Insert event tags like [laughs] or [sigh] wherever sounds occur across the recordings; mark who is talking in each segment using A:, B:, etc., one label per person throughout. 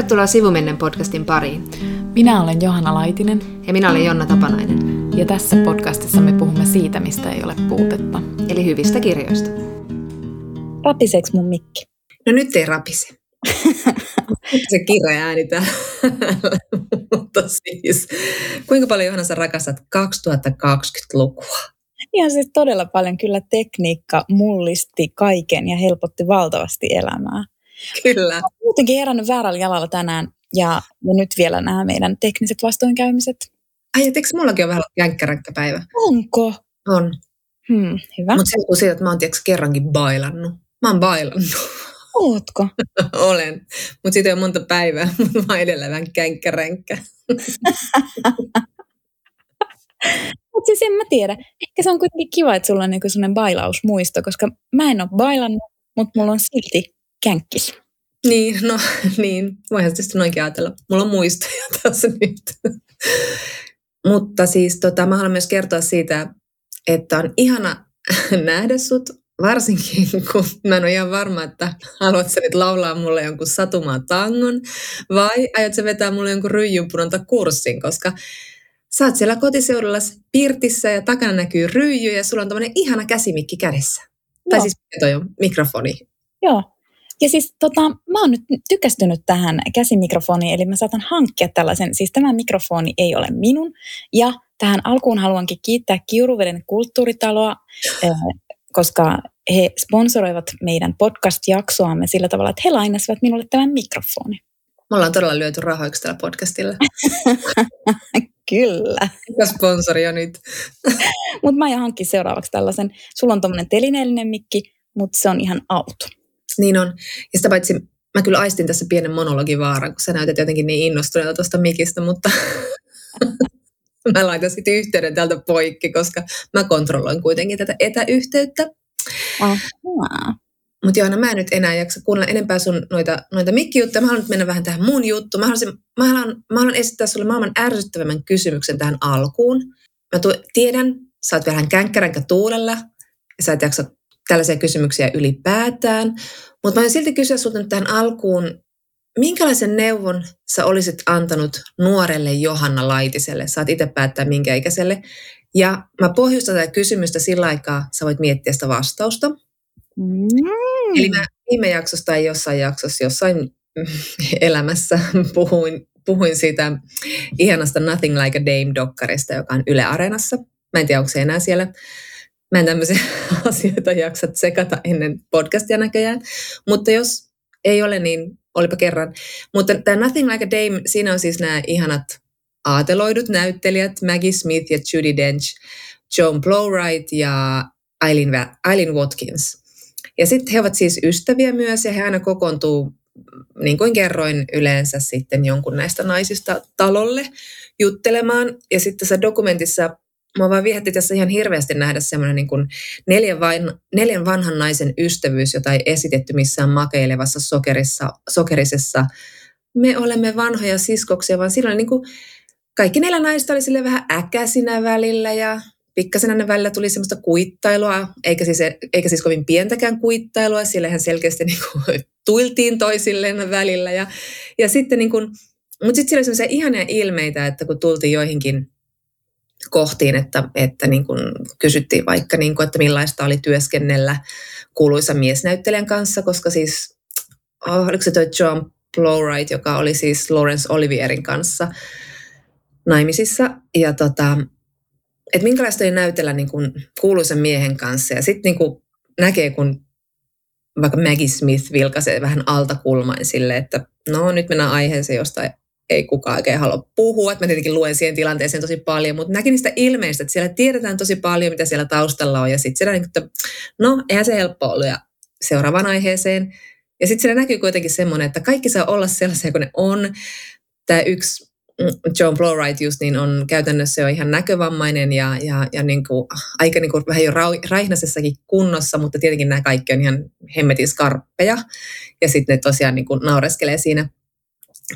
A: Tervetuloa Sivumennen podcastin pariin.
B: Minä olen Johanna Laitinen.
A: Ja minä olen Jonna Tapanainen.
B: Ja tässä podcastissa me puhumme siitä, mistä ei ole puutetta.
A: Eli hyvistä kirjoista.
B: Rapiseeks mun mikki?
A: No nyt ei rapise. [laughs] se ääni täällä. Mutta siis, kuinka paljon Johanna sä rakastat 2020-lukua?
B: Ihan siis todella paljon. Kyllä tekniikka mullisti kaiken ja helpotti valtavasti elämää.
A: Kyllä.
B: Muutenkin herännyt väärällä jalalla tänään ja, ja nyt vielä nämä meidän tekniset vastoinkäymiset.
A: Ai, eikö mullakin ole vähän päivä?
B: Onko?
A: On.
B: Hmm, hyvä.
A: Mutta se on siitä, että mä oon tiiäks, kerrankin bailannut. Mä oon bailannut.
B: Ootko? [laughs]
A: Olen. Mutta siitä on monta päivää, [laughs] mutta mä edelleen vähän känkkäränkkä. [laughs]
B: mutta siis en mä tiedä. Ehkä se on kuitenkin kiva, että sulla on niinku sellainen bailausmuisto, koska mä en ole bailannut, mutta mulla on silti känkkis.
A: Niin, no [laughs] niin. Voihan tietysti noinkin ajatella. Mulla on muistoja [laughs] tässä nyt. Mutta siis tota, mä haluan myös kertoa siitä, että on ihana [laughs] nähdä sut, varsinkin kun mä en ole ihan varma, että haluat sä nyt laulaa mulle jonkun satumaa tangon vai aiot sä vetää mulle jonkun ryijynpunonta kurssin, koska sä oot siellä kotiseudulla pirtissä ja takana näkyy ryijy ja sulla on tämmöinen ihana käsimikki kädessä. Joo. Tai siis toi on mikrofoni.
B: Joo, ja siis tota, mä oon nyt tykästynyt tähän käsimikrofoniin, eli mä saatan hankkia tällaisen, siis tämä mikrofoni ei ole minun. Ja tähän alkuun haluankin kiittää Kiuruveden kulttuuritaloa, koska he sponsoroivat meidän podcast-jaksoamme sillä tavalla, että he lainasivat minulle tämän mikrofoni.
A: Me ollaan todella lyöty rahoiksi tällä podcastilla. [laughs]
B: Kyllä.
A: Mikä sponsori on nyt?
B: mutta mä aion hankkia seuraavaksi tällaisen. Sulla on tuommoinen telineellinen mikki, mutta se on ihan auto.
A: Niin on. Ja sitä paitsi mä kyllä aistin tässä pienen monologivaaran, kun sä näytät jotenkin niin innostuneelta tuosta mikistä, mutta [laughs] mä laitan sitten yhteyden täältä poikki, koska mä kontrolloin kuitenkin tätä etäyhteyttä. Mutta Johanna, mä en nyt enää jaksa kuunnella enempää sun noita, noita mikkijuttuja. Mä haluan nyt mennä vähän tähän mun juttuun. Mä, haluaisin, mä, haluan, mä haluan esittää sulle maailman ärsyttävämmän kysymyksen tähän alkuun. Mä tu- tiedän, sä oot vähän känkkäränkä tuulella ja sä et jaksa tällaisia kysymyksiä ylipäätään. Mutta mä silti kysyä sinulta nyt tähän alkuun, minkälaisen neuvon sä olisit antanut nuorelle Johanna Laitiselle? Saat itse päättää minkä ikäiselle. Ja mä pohjustan tätä kysymystä sillä aikaa, sä voit miettiä sitä vastausta. Mm. Eli mä viime jaksossa tai jossain jaksossa, jossain [laughs] elämässä puhuin, puhuin siitä ihanasta Nothing Like a Dame-dokkarista, joka on Yle Areenassa. Mä en tiedä, onko se enää siellä. Mä en tämmöisiä [laughs] asioita jaksa tsekata ennen podcastia näköjään. Mutta jos ei ole, niin olipa kerran. Mutta tämä Nothing Like a Dame, siinä on siis nämä ihanat aateloidut näyttelijät, Maggie Smith ja Judy Dench, Joan Plowright ja Eileen, Eileen Watkins. Ja sitten he ovat siis ystäviä myös ja he aina kokoontuu, niin kuin kerroin, yleensä sitten jonkun näistä naisista talolle juttelemaan. Ja sitten tässä dokumentissa Mua vaan viehätti tässä ihan hirveästi nähdä semmoinen niin kuin neljän, vain, neljän vanhan naisen ystävyys, jota ei esitetty missään makeilevassa sokerissa, sokerisessa. Me olemme vanhoja siskoksia, vaan silloin niin kuin kaikki neljä naista oli sille vähän äkäsinä välillä ja pikkasen aina välillä tuli semmoista kuittailua, eikä siis, eikä siis kovin pientäkään kuittailua, sillä hän selkeästi niin kuin, [laughs] tuiltiin toisilleen välillä. Ja, ja sitten niin kuin, mutta sitten siellä oli semmoisia ihania ilmeitä, että kun tultiin joihinkin kohtiin, että, että niin kuin kysyttiin vaikka, niin kuin, että millaista oli työskennellä kuuluisa miesnäyttelijän kanssa, koska siis, oh, oliko se toi John Plowright, joka oli siis Lawrence Olivierin kanssa naimisissa, ja tota, että minkälaista oli näytellä niin kuin kuuluisen miehen kanssa, ja sitten niin näkee, kun vaikka Maggie Smith vilkaisee vähän altakulmain sille, että no nyt mennään aiheeseen, josta ei kukaan oikein halua puhua. Mä tietenkin luen siihen tilanteeseen tosi paljon, mutta näkin niistä ilmeistä, että siellä tiedetään tosi paljon, mitä siellä taustalla on. Ja sitten siellä, niin että no, eihän se helppo ollut. Ja seuraavaan aiheeseen. Ja sitten siellä näkyy kuitenkin semmoinen, että kaikki saa olla sellaisia kuin ne on. Tämä yksi mm, John Plowright just niin on käytännössä jo ihan näkövammainen ja, ja, ja niin kuin, aika niin kuin vähän jo raihnasessakin kunnossa, mutta tietenkin nämä kaikki on ihan hemmetin skarppeja. Ja sitten ne tosiaan niin kuin naureskelee siinä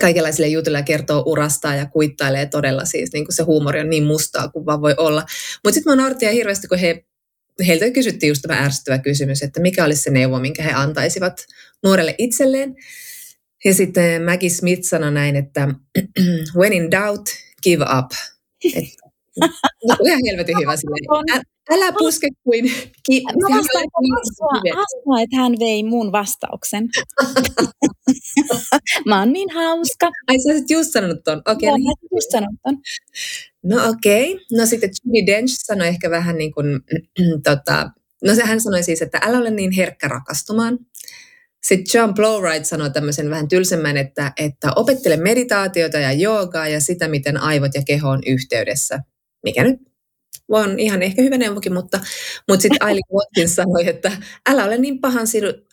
A: kaikenlaisille jutuille ja kertoo urastaan ja kuittailee todella siis, niin kuin se huumori on niin mustaa kuin vaan voi olla. Mutta sitten mä naurattiin hirveästi, kun he, heiltä kysyttiin just tämä ärsyttävä kysymys, että mikä olisi se neuvo, minkä he antaisivat nuorelle itselleen. Ja sitten Maggie Smith sanoi näin, että [clears throat] when in doubt, give up. Että, ihan helvetin hyvä silleen. Älä puske kuin... Ki-
B: Mä vastaan hasua, että hän vei mun vastauksen. [laughs] mä oon niin hauska.
A: Ai sä olisit just sanonut ton. Okei.
B: Okay, niin. just sanonut ton.
A: No okei. Okay. No sitten Judy Dench sanoi ehkä vähän niin kuin, [clears throat] tota, no se hän sanoi siis, että älä ole niin herkkä rakastumaan. Sitten John Blowright sanoi tämmöisen vähän tylsemmän, että, että opettele meditaatiota ja joogaa ja sitä, miten aivot ja keho on yhteydessä. Mikä nyt on ihan ehkä hyvä neuvokin, mutta, mutta sitten Aileen [laughs] Watkins sanoi, että älä ole, niin pahan,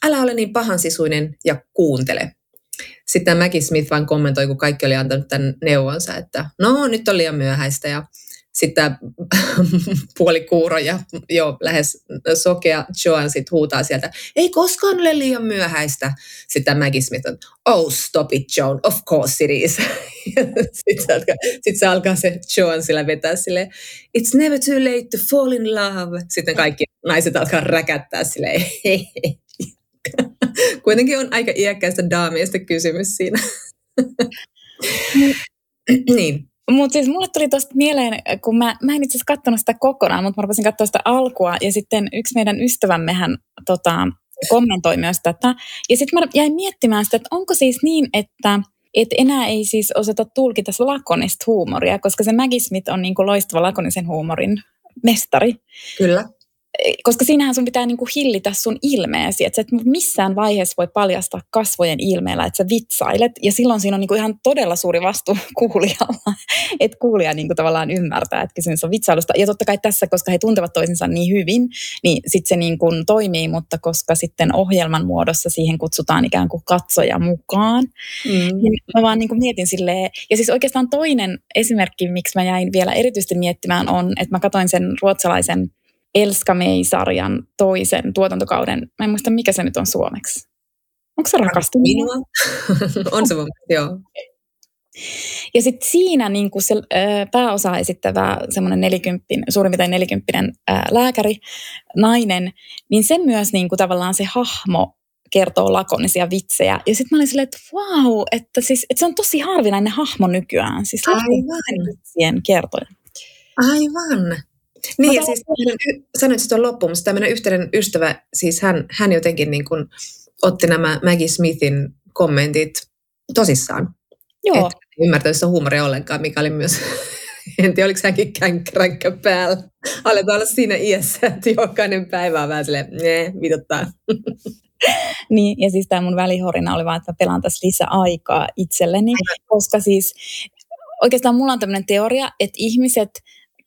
A: älä ole niin pahansisuinen ja kuuntele. Sitten Maggie Smith vain kommentoi, kun kaikki oli antanut tämän neuvonsa, että no nyt on liian myöhäistä ja sitten [laughs] puoli kuuro ja jo lähes sokea Joan sit huutaa sieltä, ei koskaan ole liian myöhäistä. Sitten Maggie Smith on, oh stop it Joan, of course it is. [laughs] sitten se, alkaa, sit se alkaa se Joan sillä vetää sille, it's never too late to fall in love. Sitten kaikki naiset alkaa räkättää silleen, [laughs] Kuitenkin on aika iäkkäistä daamista kysymys siinä. niin.
B: Mutta siis mulle tuli tuosta mieleen, kun mä, mä en itse asiassa katsonut sitä kokonaan, mutta mä rupesin katsoa sitä alkua ja sitten yksi meidän ystävämmehän tota, kommentoi myös tätä. Ja sitten mä jäin miettimään sitä, että onko siis niin, että et enää ei siis osata tulkita lakonista huumoria, koska se Maggie Smith on niin loistava lakonisen huumorin mestari.
A: Kyllä
B: koska siinähän sun pitää niinku hillitä sun ilmeesi, että sä et missään vaiheessa voi paljastaa kasvojen ilmeellä, että sä vitsailet, ja silloin siinä on niinku ihan todella suuri vastuu [laughs] kuulijalla, että kuulija niinku tavallaan ymmärtää, että kysymys on vitsailusta. Ja totta kai tässä, koska he tuntevat toisensa niin hyvin, niin sitten se niinku toimii, mutta koska sitten ohjelman muodossa siihen kutsutaan ikään kuin katsoja mukaan, mm. niin mä vaan niinku mietin silleen, ja siis oikeastaan toinen esimerkki, miksi mä jäin vielä erityisesti miettimään on, että mä katsoin sen ruotsalaisen Elska May-sarjan toisen tuotantokauden. Mä en muista, mikä se nyt on suomeksi. Onko se rakastunut?
A: Minua. [laughs] on se mun, joo.
B: Ja sitten siinä niin se pääosa esittävä semmoinen nelikymppinen, suurin piirtein nelikymppinen lääkäri, nainen, niin se myös niin kuin, tavallaan se hahmo kertoo lakonisia vitsejä. Ja sitten mä olin silleen, että wow, että, siis, että se on tosi harvinainen hahmo nykyään. Siis
A: Aivan.
B: kertoja.
A: Aivan. Niin, ja siis sanoit tuon loppuun, mutta tämmöinen yhteinen ystävä, siis hän, hän jotenkin niin kuin otti nämä Maggie Smithin kommentit tosissaan.
B: Joo.
A: Et ymmärtänyt sitä huumoria ollenkaan, mikä oli myös, [laughs] en tiedä oliko hänkin känkränkkä päällä. Aletaan olla siinä iässä, että jokainen päivä on vähän silleen, nee, [laughs]
B: niin, ja siis tämä mun välihorina oli vaan, että mä pelaan tässä lisää aikaa itselleni, koska siis oikeastaan mulla on tämmöinen teoria, että ihmiset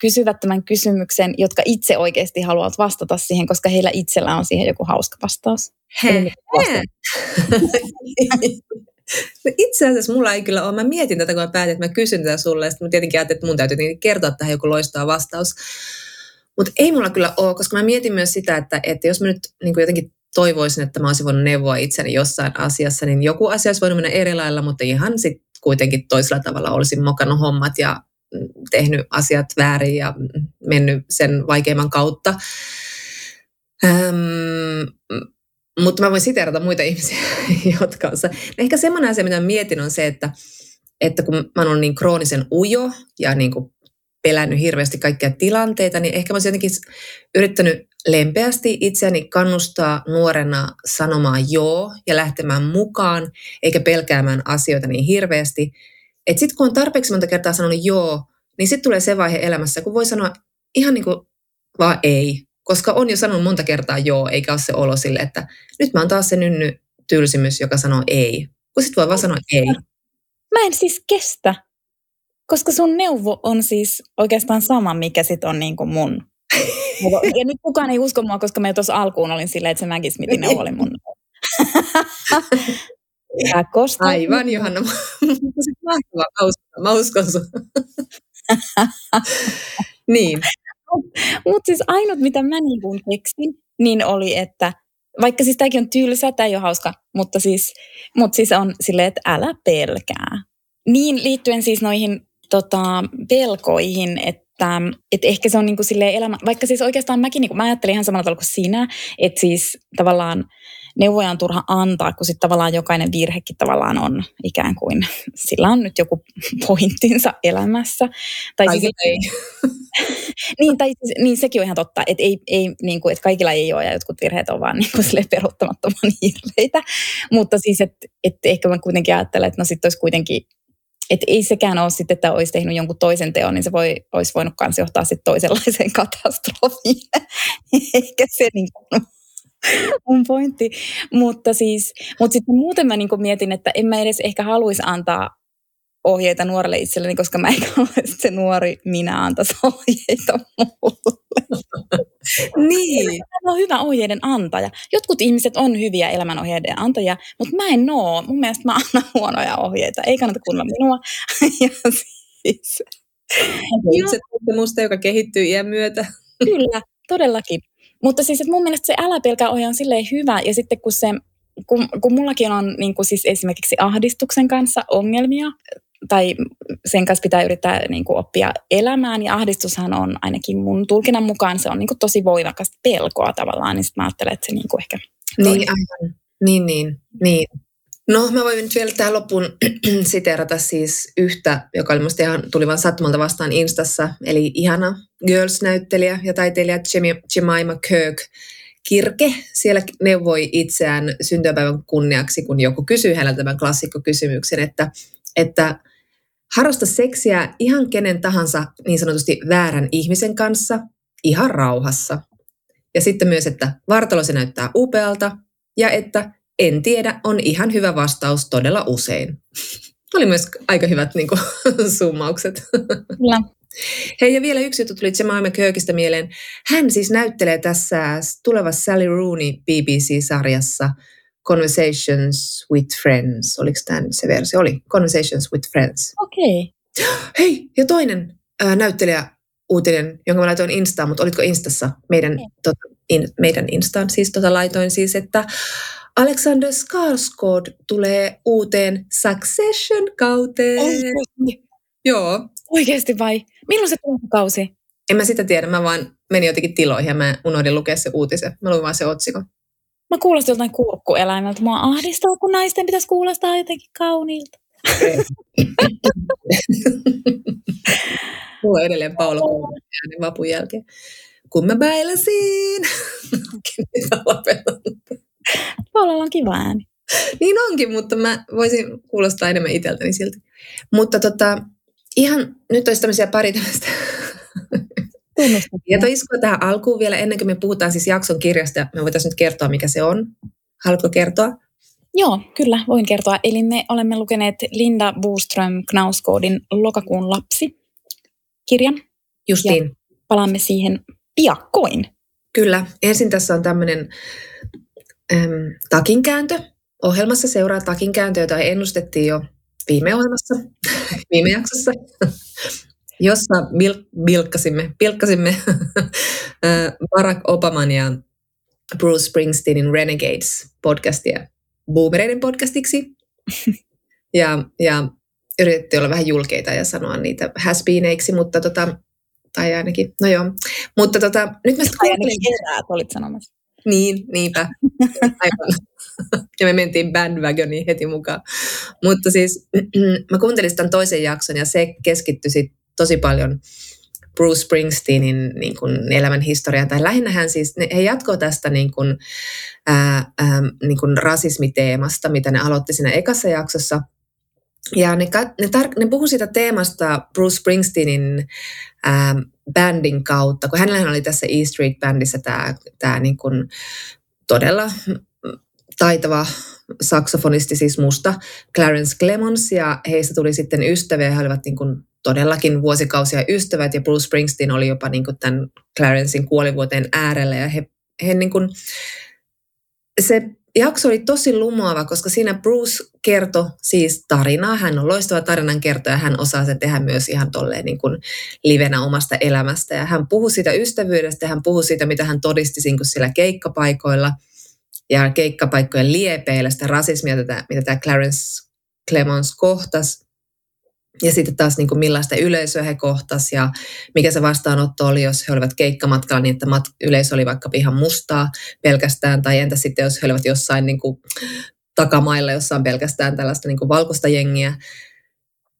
B: kysyvät tämän kysymyksen, jotka itse oikeasti haluavat vastata siihen, koska heillä itsellä on siihen joku hauska vastaus.
A: He, No [laughs] itse asiassa mulla ei kyllä ole. Mä mietin tätä, kun mä päätin, että mä kysyn tätä sulle. Sitten mä tietenkin ajattelin, että mun täytyy kertoa tähän joku loistava vastaus. Mutta ei mulla kyllä ole, koska mä mietin myös sitä, että, että jos mä nyt niin jotenkin toivoisin, että mä olisin voinut neuvoa itseni jossain asiassa, niin joku asia olisi voinut mennä eri lailla, mutta ihan sitten kuitenkin toisella tavalla olisin mokannut hommat ja tehnyt asiat väärin ja mennyt sen vaikeimman kautta. Ähm, mutta mä voin siterata muita [laughs] ihmisiä, jotka on... Ehkä semmoinen asia, mitä mietin, on se, että, että kun mä oon niin kroonisen ujo ja niin kuin pelännyt hirveästi kaikkia tilanteita, niin ehkä mä olisin jotenkin yrittänyt lempeästi itseäni kannustaa nuorena sanomaan joo ja lähtemään mukaan, eikä pelkäämään asioita niin hirveästi. Että sitten kun on tarpeeksi monta kertaa sanonut joo, niin sitten tulee se vaihe elämässä, kun voi sanoa ihan niin kuin vaan ei. Koska on jo sanonut monta kertaa joo, eikä ole se olo sille, että nyt mä oon taas se nynny tylsimys, joka sanoo ei. Kun sit voi vaan sanoa ei.
B: Mä en siis kestä, koska sun neuvo on siis oikeastaan sama, mikä sit on niin kuin mun. Ja nyt kukaan ei usko mua, koska mä jo tuossa alkuun olin silleen, että se Maggie Smithin neuvo oli mun. [laughs] [laughs] [laughs]
A: Kosta. Aivan, Johanna. [laughs] Mahtavaa. Mä uskon, mä uskon sun. [laughs] niin.
B: Mutta siis ainut, mitä mä niin kuin keksin, niin oli, että vaikka siis tämäkin on tylsä, tämä ei ole hauska, mutta siis, mutta siis on silleen, että älä pelkää. Niin liittyen siis noihin tota, pelkoihin, että, että ehkä se on niin kuin elämä, vaikka siis oikeastaan mäkin, niin kuin, mä ajattelin ihan samalla tavalla kuin sinä, että siis tavallaan neuvoja on turha antaa, kun sitten tavallaan jokainen virhekin tavallaan on ikään kuin, sillä on nyt joku pointtinsa elämässä.
A: Tai siis, ei. [laughs]
B: niin, tai siis, niin sekin on ihan totta, että, ei, ei, niin kuin, että kaikilla ei ole ja jotkut virheet on vaan niin kuin peruuttamattoman [laughs] hirveitä. Mutta siis, että, että ehkä mä kuitenkin ajattelen, että no sitten olisi kuitenkin että ei sekään ole sitten, että olisi tehnyt jonkun toisen teon, niin se voi, olisi voinut myös johtaa sitten toisenlaiseen [laughs] katastrofiin. Eikä se niin kuin [laughs] mun pointti. Mutta siis, mutta sitten muuten mä niin mietin, että en mä edes ehkä haluaisi antaa ohjeita nuorelle itselleni, koska mä en [laughs] että se nuori minä antaisi ohjeita mulle. [laughs]
A: niin.
B: Mä on hyvä ohjeiden antaja. Jotkut ihmiset on hyviä elämänohjeiden antajia, mutta mä en oo. Mun mielestä mä annan huonoja ohjeita. Ei kannata kuunnella minua. ja siis...
A: Itse joka kehittyy iän myötä.
B: Kyllä, todellakin. Mutta siis että mun mielestä se älä pelkää ohje on silleen hyvä. Ja sitten kun se kun, kun mullakin on niin kuin siis esimerkiksi ahdistuksen kanssa ongelmia, tai sen kanssa pitää yrittää niin kuin oppia elämään, ja ahdistushan on ainakin mun tulkinnan mukaan, se on niin kuin tosi voimakasta pelkoa tavallaan, niin sitten mä ajattelen, että se niin kuin ehkä...
A: Niin, aivan. Niin, niin, niin. No, mä voin nyt vielä tähän loppuun [clears throat] siteerata siis yhtä, joka oli musta ihan, tuli vaan sattumalta vastaan Instassa, eli ihana Girls-näyttelijä ja taiteilija Jemima Kirk, Kirke siellä neuvoi itseään syntymäpäivän kunniaksi, kun joku kysyy häneltä tämän klassikkokysymyksen, että, että harrasta seksiä ihan kenen tahansa niin sanotusti väärän ihmisen kanssa, ihan rauhassa. Ja sitten myös, että vartalo se näyttää upealta ja että en tiedä on ihan hyvä vastaus todella usein. [laughs] Oli myös aika hyvät niin kuin, [laughs] summaukset.
B: Kyllä.
A: Hei, ja vielä yksi juttu tuli Jemima Kirkistä mieleen. Hän siis näyttelee tässä tulevassa Sally Rooney BBC-sarjassa Conversations with Friends. Oliko tämä nyt se versio? Oli. Conversations with Friends.
B: Okei.
A: Okay. Hei, ja toinen äh, näyttelijä uutinen, jonka mä laitoin Instaan, mutta olitko Instassa? Meidän, tota, in, meidän Instaan siis tota laitoin siis, että Alexander Skarsgård tulee uuteen Succession-kauteen.
B: Oikeasti?
A: Joo.
B: Oikeasti vai? Milloin se tulee kausi?
A: En mä sitä tiedä, mä vaan menin jotenkin tiloihin ja mä unohdin lukea se uutisen. Mä luin vaan se otsikon.
B: Mä kuulostin joltain kurkkueläimeltä. Mua ahdistaa, kun naisten pitäisi kuulostaa jotenkin kauniilta.
A: Mulla on edelleen Paula Kuulen vapun jälkeen. Kun mä bailasin. [laughs]
B: Paulalla on kiva ääni.
A: Niin onkin, mutta mä voisin kuulostaa enemmän itseltäni silti. Mutta tota, ihan nyt olisi tämmöisiä pari tämmöistä ja iskua tähän alkuun vielä ennen kuin me puhutaan siis jakson kirjasta. Me voitaisiin nyt kertoa, mikä se on. Haluatko kertoa?
B: Joo, kyllä, voin kertoa. Eli me olemme lukeneet Linda Boström Knauskoodin Lokakuun lapsi kirjan.
A: Justiin. Ja
B: palaamme siihen piakkoin.
A: Kyllä. Ensin tässä on tämmöinen äm, takinkääntö. Ohjelmassa seuraa takinkääntö, jota ennustettiin jo viime ohjelmassa, [laughs] viime jaksossa, [laughs] jossa bil- bilkkasimme, pilkkasimme [laughs] Barack Obaman ja Bruce Springsteenin Renegades podcastia boomereiden podcastiksi. Ja, ja yritettiin olla vähän julkeita ja sanoa niitä has mutta tota, tai ainakin, no joo. Mutta tota, nyt mä sitten
B: kuuntelin... olit sanomassa.
A: Niin, niinpä. Aivan. [laughs] ja me mentiin bandwagoniin heti mukaan. Mutta siis [clears throat] mä kuuntelin tämän toisen jakson ja se keskittyi tosi paljon Bruce Springsteenin niin kuin elämän historiaan. Tai lähinnä hän siis, he jatkoi tästä niin kuin, ää, ää, niin kuin rasismiteemasta, mitä ne aloitti siinä ekassa jaksossa. Ja ne, ne, tar- ne puhui siitä teemasta Bruce Springsteenin ää, bändin kautta, kun hänellä oli tässä E Street Bandissa tämä, tämä niin todella taitava saksofonisti, siis musta, Clarence Clemons, ja heistä tuli sitten ystäviä, he olivat niin kuin todellakin vuosikausia ystävät, ja Bruce Springsteen oli jopa niin tämän Clarencein kuolivuoteen äärellä, ja he, he niin se jakso oli tosi lumoava, koska siinä Bruce kertoi siis tarinaa. Hän on loistava tarinan kertoja, hän osaa sen tehdä myös ihan tolleen niin kuin livenä omasta elämästä. Ja hän puhui siitä ystävyydestä, hän puhui siitä, mitä hän todisti sillä keikkapaikoilla ja keikkapaikkojen liepeillä, sitä rasismia, mitä tämä Clarence Clemons kohtasi. Ja sitten taas niin kuin millaista yleisöä he kohtas ja mikä se vastaanotto oli, jos he olivat keikkamatkalla niin, että mat- yleisö oli vaikka ihan mustaa pelkästään, tai entä sitten jos he olivat jossain niin kuin takamailla, jossa on pelkästään tällaista niin kuin valkoista jengiä.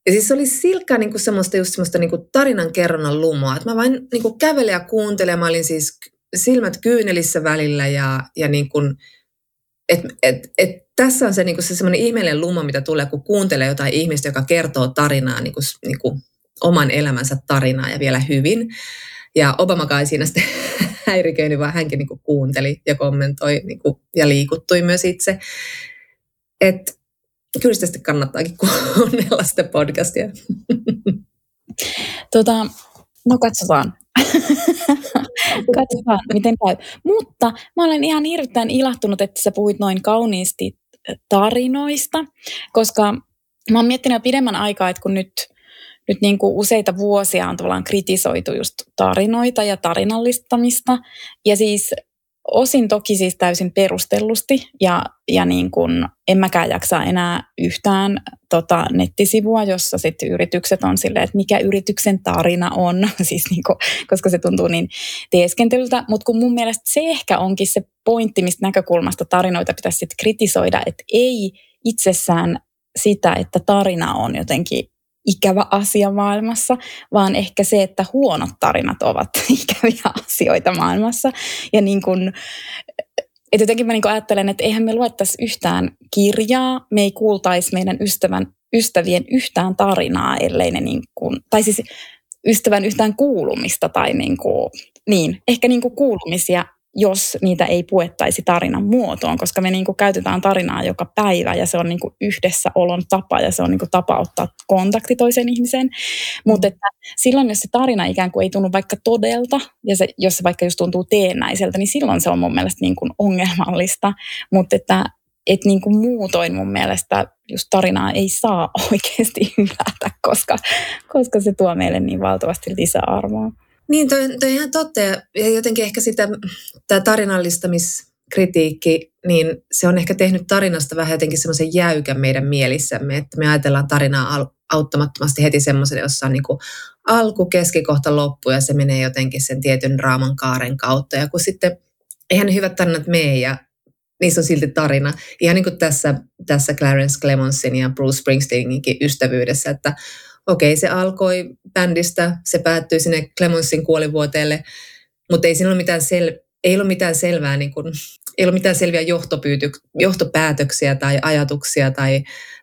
A: Ja siis se oli silkkaa niin kuin semmoista, just semmoista niin kuin tarinan kerronnan lumoa, että mä vain niin kuin kävelin ja kuuntelin, mä olin siis silmät kyynelissä välillä ja, ja niin kuin, et, et, et tässä on se, niin kuin se semmoinen ihmeellinen luma, mitä tulee, kun kuuntelee jotain ihmistä, joka kertoo tarinaa, niin kuin, niin kuin oman elämänsä tarinaa ja vielä hyvin. Ja Obama kai siinä sitten [laughs] häiriköinyt, vaan hänkin niin kuin kuunteli ja kommentoi niin kuin, ja liikuttui myös itse. Että kyllä sitä sitten kannattaakin [laughs] kuunnella sitä podcastia.
B: Tota, no katsotaan. [laughs] katsotaan, miten käy. Mutta mä olen ihan hirveän ilahtunut, että sä puhuit noin kauniisti tarinoista, koska mä oon miettinyt jo pidemmän aikaa, että kun nyt, nyt niin kuin useita vuosia on tavallaan kritisoitu just tarinoita ja tarinallistamista, ja siis osin toki siis täysin perustellusti ja, ja niin kuin en mäkään jaksa enää yhtään tota nettisivua, jossa sitten yritykset on silleen, että mikä yrityksen tarina on, [laughs] siis niin kuin, koska se tuntuu niin teeskentelyltä, mutta kun mun mielestä se ehkä onkin se pointti, mistä näkökulmasta tarinoita pitäisi sitten kritisoida, että ei itsessään sitä, että tarina on jotenkin ikävä asia maailmassa, vaan ehkä se, että huonot tarinat ovat [laughs] ikäviä asioita maailmassa. Ja niin kun, et jotenkin mä niin ajattelen, että eihän me luettaisi yhtään kirjaa, me ei kuultaisi meidän ystävän, ystävien yhtään tarinaa, ellei ne niin kuin, tai siis ystävän yhtään kuulumista tai niin kuin, niin, ehkä niin kuin kuulumisia jos niitä ei puettaisi tarinan muotoon, koska me niin kuin käytetään tarinaa joka päivä ja se on niin kuin yhdessäolon tapa ja se on niin kuin tapa ottaa kontakti toiseen ihmiseen. Mutta että silloin, jos se tarina ikään kuin ei tunnu vaikka todelta ja se, jos se vaikka just tuntuu teennäiseltä, niin silloin se on mun mielestä niin kuin ongelmallista. Mutta että et niin kuin muutoin mun mielestä just tarinaa ei saa [laughs] oikeasti hylätä, koska, koska se tuo meille niin valtavasti lisäarvoa.
A: Niin, toi, toi ihan totta. Ja jotenkin ehkä sitä, tämä tarinallistamiskritiikki, niin se on ehkä tehnyt tarinasta vähän jotenkin semmoisen jäykän meidän mielissämme, että me ajatellaan tarinaa auttamattomasti heti semmoisen, jossa on niin kuin alku, keskikohta, loppu ja se menee jotenkin sen tietyn raaman kaaren kautta. Ja kun sitten, eihän ne hyvät tarinat mene ja niissä on silti tarina. Ihan niin kuin tässä, tässä Clarence Clemonsin ja Bruce Springsteeninkin ystävyydessä, että okei, se alkoi bändistä, se päättyi sinne Clemonsin kuolivuoteelle, mutta ei siinä ole mitään, sel- ei ollut mitään selvää, niin kuin, ei ollut mitään selviä johtopäätöksiä tai ajatuksia tai,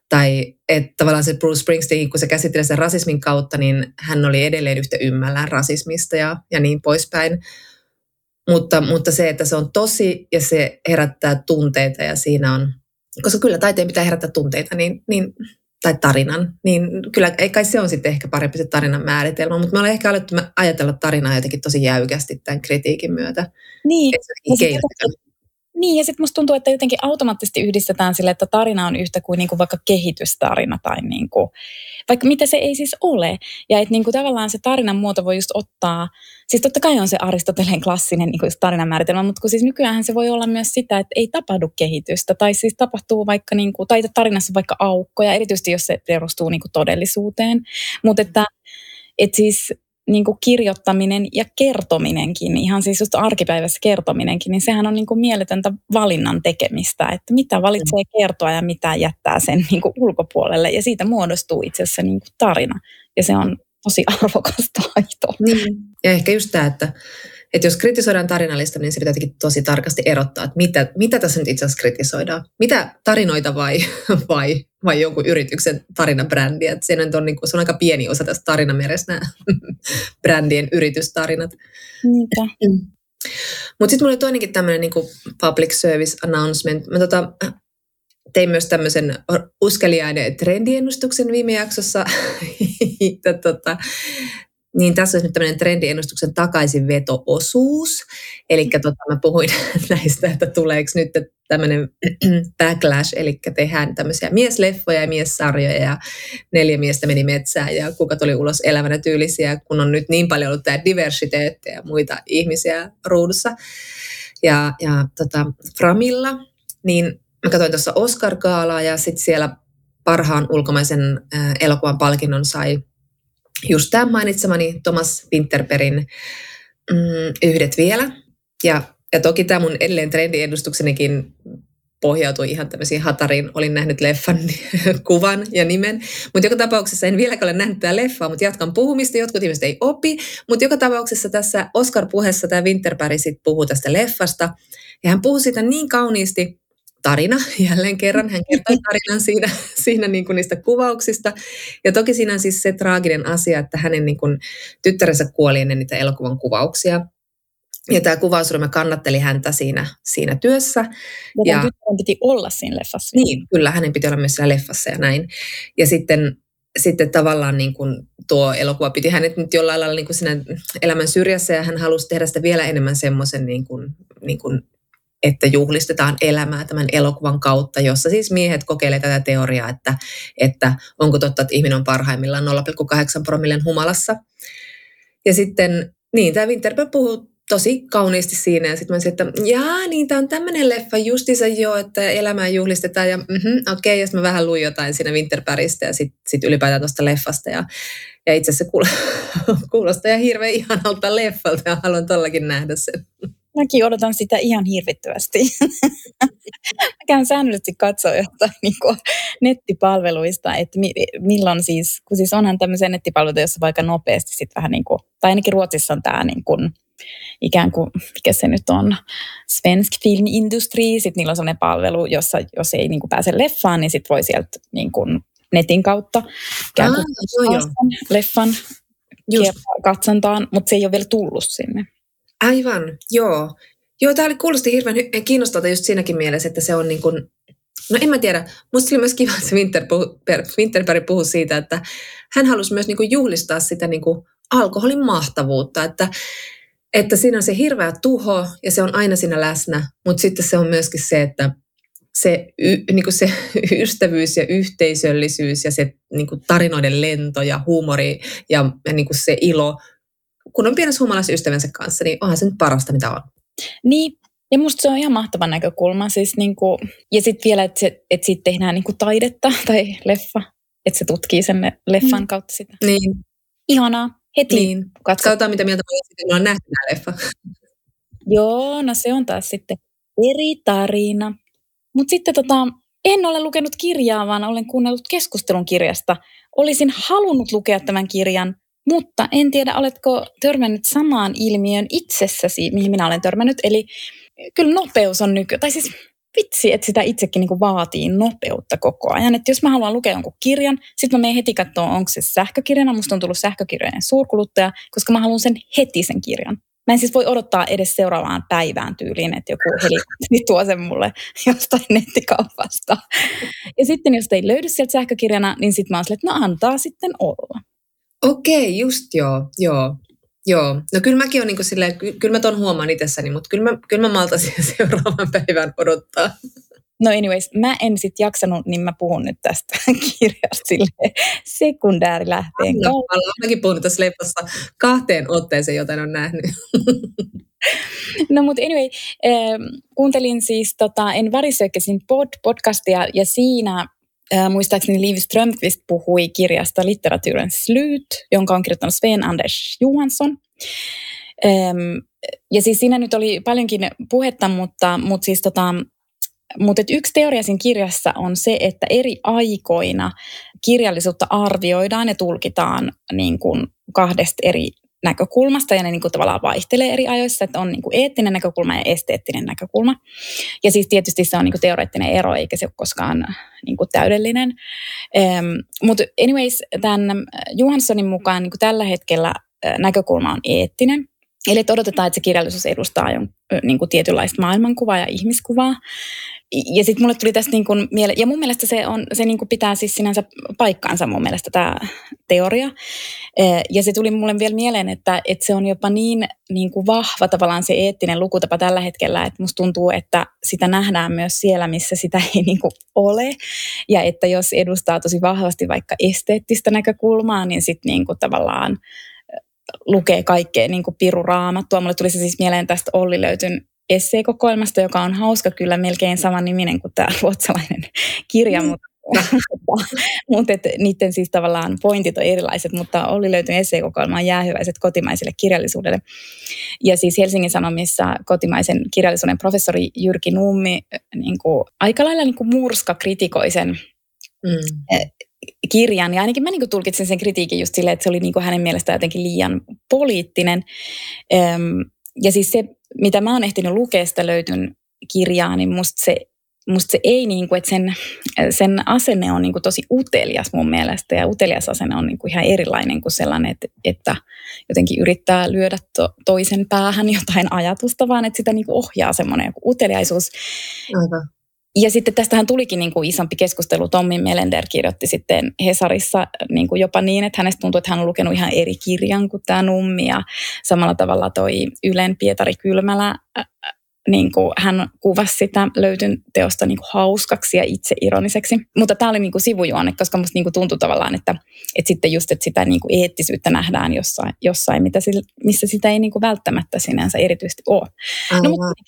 A: tai että tavallaan se Bruce Springsteen, kun se käsittelee sen rasismin kautta, niin hän oli edelleen yhtä ymmällään rasismista ja, ja niin poispäin. Mutta, mutta se, että se on tosi ja se herättää tunteita ja siinä on, koska kyllä taiteen pitää herättää tunteita, niin, niin tai tarinan, niin kyllä ei kai se on sitten ehkä parempi se tarinan määritelmä, mutta me ollaan ehkä alettu ajatella tarinaa jotenkin tosi jäykästi tämän kritiikin myötä.
B: Niin, sitten niin, ja sitten musta tuntuu, että jotenkin automaattisesti yhdistetään sille, että tarina on yhtä kuin, niin kuin vaikka kehitystarina tai niin kuin, vaikka mitä se ei siis ole. Ja että niin kuin tavallaan se tarinan muoto voi just ottaa, siis totta kai on se Aristoteleen klassinen niin kuin tarinan määritelmä, mutta kun siis nykyään se voi olla myös sitä, että ei tapahdu kehitystä, tai siis tapahtuu vaikka, niin kuin, tai tarinassa vaikka aukkoja, erityisesti jos se perustuu niin kuin todellisuuteen. Mutta että, että siis niin kuin kirjoittaminen ja kertominenkin, ihan siis just arkipäivässä kertominenkin, niin sehän on niin kuin mieletöntä valinnan tekemistä, että mitä valitsee kertoa ja mitä jättää sen niin kuin ulkopuolelle. Ja siitä muodostuu itse asiassa niin kuin tarina. Ja se on tosi [laughs] arvokas taito.
A: Niin. Ja ehkä just tämä, että että jos kritisoidaan tarinallista, niin se pitää jotenkin tosi tarkasti erottaa, että mitä, mitä tässä nyt itse asiassa kritisoidaan. Mitä tarinoita vai, [laughs] vai, vai jonkun yrityksen tarinabrändi. Että se, on, niin kuin, se on aika pieni osa tästä tarinamerestä nämä [laughs] brändien yritystarinat.
B: Niinpä.
A: Mutta sitten mulla oli toinenkin tämmöinen niin public service announcement. Mä tota, tein myös tämmöisen uskeliaiden trendiennustuksen viime jaksossa. [laughs] tota, niin tässä olisi nyt tämmöinen trendiennustuksen takaisinveto-osuus. Eli tota, mä puhuin [laughs] näistä, että tuleeko nyt tämmöinen [clears throat] backlash, eli tehdään tämmöisiä miesleffoja ja miessarjoja ja neljä miestä meni metsään ja kuka tuli ulos elävänä tyylisiä, kun on nyt niin paljon ollut tämä diversiteetti ja muita ihmisiä ruudussa. Ja, ja tota, Framilla, niin mä katsoin tuossa Oscar-gaalaa ja sitten siellä parhaan ulkomaisen elokuvan palkinnon sai just tämä mainitsemani Thomas Winterperin mm, Yhdet vielä. Ja, ja toki tämä mun edelleen trendiedustuksenikin pohjautui ihan tämmöisiin hatariin. Olin nähnyt leffan [laughs] kuvan ja nimen, mutta joka tapauksessa en vieläkään ole nähnyt tätä leffaa, mutta jatkan puhumista. Jotkut ihmiset ei opi, mutta joka tapauksessa tässä Oscar-puheessa tämä Winterberg sitten puhuu tästä leffasta. Ja hän puhuu siitä niin kauniisti, tarina [laughs] jälleen kerran. Hän kertoi tarinan siinä, [laughs] siinä niin kuin niistä kuvauksista. Ja toki siinä on siis se traaginen asia, että hänen niin kuin tyttärensä kuoli ennen niitä elokuvan kuvauksia. Ja tämä kuvausryhmä kannatteli häntä siinä, siinä työssä.
B: Ja, ja piti olla siinä leffassa.
A: Niin, kyllä, hänen piti olla myös siellä leffassa ja näin. Ja sitten, sitten tavallaan niin kuin tuo elokuva piti hänet nyt jollain lailla niin kuin siinä elämän syrjässä ja hän halusi tehdä sitä vielä enemmän semmoisen niin kuin, niin kuin että juhlistetaan elämää tämän elokuvan kautta, jossa siis miehet kokeilevat tätä teoriaa, että, että onko totta, että ihminen on parhaimmillaan 0,8 promillen humalassa. Ja sitten, niin, tämä Winterberg puhuu tosi kauniisti siinä. Ja sitten mä sanoin, että jaa, niin tämä on tämmöinen leffa justiinsa jo, että elämää juhlistetaan. Ja mm-hmm, okei, okay, jos mä vähän luin jotain siinä Winterbergistä ja sitten sit ylipäätään tuosta leffasta. Ja, ja itse asiassa [laughs] kuulostaa ihan hirveän ihanalta leffalta ja haluan tollakin nähdä sen.
B: Mäkin odotan sitä ihan hirvittävästi. [laughs] Mä käyn säännöllisesti katsoa jotain niin kuin nettipalveluista, että mi- milloin siis, kun siis onhan tämmöisiä nettipalveluita, joissa vaikka nopeasti sitten vähän niin kuin, tai ainakin Ruotsissa on tämä niin kuin, ikään kuin, mikä se nyt on, Svensk Film Industry, sitten niillä on sellainen palvelu, jossa jos ei niin kuin pääse leffaan, niin sitten voi sieltä niin kuin netin kautta käydä ah, leffan katsontaan, mutta se ei ole vielä tullut sinne.
A: Aivan, joo. Joo, tämä kuulosti hirveän kiinnostavaa just siinäkin mielessä, että se on niin kuin, no en mä tiedä, musta oli myös kiva, että se Winterberg puhui siitä, että hän halusi myös niin kuin juhlistaa sitä niin kuin alkoholin mahtavuutta, että, että siinä on se hirveä tuho ja se on aina siinä läsnä, mutta sitten se on myöskin se, että se, niin kuin se [laughs] ystävyys ja yhteisöllisyys ja se niin kuin tarinoiden lento ja huumori ja, ja niin kuin se ilo kun on pienessä humalassa ystävänsä kanssa, niin onhan se nyt parasta, mitä on.
B: Niin, ja musta se on ihan mahtava näkökulma. Siis niinku, ja sitten vielä, että et siitä tehdään niinku taidetta [laughs] tai leffa, että se tutkii sen leffan mm. kautta sitä.
A: Niin.
B: Ihanaa. Heti niin.
A: Katsotaan, mitä mieltä sitten on nähty leffa. [laughs]
B: Joo, no se on taas sitten eri tarina. Mutta sitten tota, en ole lukenut kirjaa, vaan olen kuunnellut keskustelun kirjasta. Olisin halunnut lukea tämän kirjan, mutta en tiedä, oletko törmännyt samaan ilmiön itsessäsi, mihin minä olen törmännyt. Eli kyllä nopeus on nyky... Tai siis vitsi, että sitä itsekin niin vaatii nopeutta koko ajan. Että jos mä haluan lukea jonkun kirjan, sitten mä menen heti katsoa, onko se sähkökirjana. Musta on tullut sähkökirjojen suurkuluttaja, koska mä haluan sen heti sen kirjan. Mä en siis voi odottaa edes seuraavaan päivään tyyliin, että joku heli [laughs] tuo sen mulle jostain nettikaupasta. Ja sitten jos ei löydy sieltä sähkökirjana, niin sitten mä oon sille, että no antaa sitten olla.
A: Okei, just joo, joo. Joo, no kyllä mäkin on niin silleen, kyllä mä ton huomaan itsessäni, mutta kyllä mä, kyllä mä maltaisin [laughs] seuraavan päivän odottaa.
B: No anyways, mä en sit jaksanut, niin mä puhun nyt tästä [laughs] kirjasta sille sekundäärilähteen
A: kautta. Mä ainakin puhunut tässä leffassa kahteen otteeseen, joten on nähnyt. [laughs]
B: No mutta anyway, äh, kuuntelin siis tota, En varisökkäsin pod, podcastia ja siinä Äh, muistaakseni Liv Strömqvist puhui kirjasta Litteraturen slut, jonka on kirjoittanut Sven Anders Johansson. Ähm, ja siis siinä nyt oli paljonkin puhetta, mutta, mutta siis tota, mutta yksi teoria siinä kirjassa on se, että eri aikoina kirjallisuutta arvioidaan ja tulkitaan niin kuin kahdesta eri näkökulmasta ja ne niin kuin tavallaan vaihtelee eri ajoissa, että on niin kuin eettinen näkökulma ja esteettinen näkökulma. Ja siis tietysti se on niin kuin teoreettinen ero, eikä se ole koskaan niin kuin täydellinen. Ähm, mutta anyways, tämän Johanssonin mukaan niin kuin tällä hetkellä näkökulma on eettinen. Eli että odotetaan, että se kirjallisuus edustaa jon, niin kuin tietynlaista maailmankuvaa ja ihmiskuvaa ja sitten mulle tuli tästä niin kuin miele- ja mun mielestä se, on, se niin kuin pitää siis sinänsä paikkaansa mun mielestä tämä teoria. Ja se tuli mulle vielä mieleen, että, että se on jopa niin, niin kuin vahva tavallaan se eettinen lukutapa tällä hetkellä, että musta tuntuu, että sitä nähdään myös siellä, missä sitä ei [laughs] niin kuin ole. Ja että jos edustaa tosi vahvasti vaikka esteettistä näkökulmaa, niin sitten niin kuin tavallaan lukee kaikkea niin kuin piruraamattua. Mulle tuli se siis mieleen tästä Olli Löytyn esseekokoelmasta, joka on hauska kyllä melkein saman niminen kuin tämä ruotsalainen kirja, mm. mutta mutta niiden siis tavallaan pointit on erilaiset, mutta oli löytynyt esseekokoelmaan jäähyväiset kotimaiselle kirjallisuudelle. Ja siis Helsingin Sanomissa kotimaisen kirjallisuuden professori Jyrki Nummi niin kuin, aika lailla niin kuin murska kritikoi sen mm. Kirjan. Ja ainakin mä niin tulkitsin sen kritiikin just silleen, että se oli niin hänen mielestään jotenkin liian poliittinen. Ja siis se, mitä mä oon ehtinyt lukea sitä löytyn kirjaa, niin musta se musta se ei, niin kuin, että sen, sen asenne on niin kuin tosi utelias mun mielestä ja utelias asenne on niin kuin ihan erilainen kuin sellainen, että, että jotenkin yrittää lyödä to, toisen päähän jotain ajatusta, vaan että sitä niin kuin ohjaa semmoinen joku uteliaisuus. Aivan. Ja sitten tästähän tulikin niin kuin isompi keskustelu. Tommi Melender kirjoitti sitten Hesarissa niin kuin jopa niin, että hänestä tuntuu, että hän on lukenut ihan eri kirjan kuin tämä Nummi. Ja samalla tavalla toi Ylen Pietari Kylmälä niin kuin hän kuvasi sitä löytyn teosta niin kuin hauskaksi ja itseironiseksi. Mutta tämä oli niin kuin sivujuonne, koska musta niin kuin tuntui tavallaan, että, että sitten just että sitä niin kuin eettisyyttä nähdään jossain, jossain mitä sillä, missä sitä ei niin kuin välttämättä sinänsä erityisesti ole. No, mutta,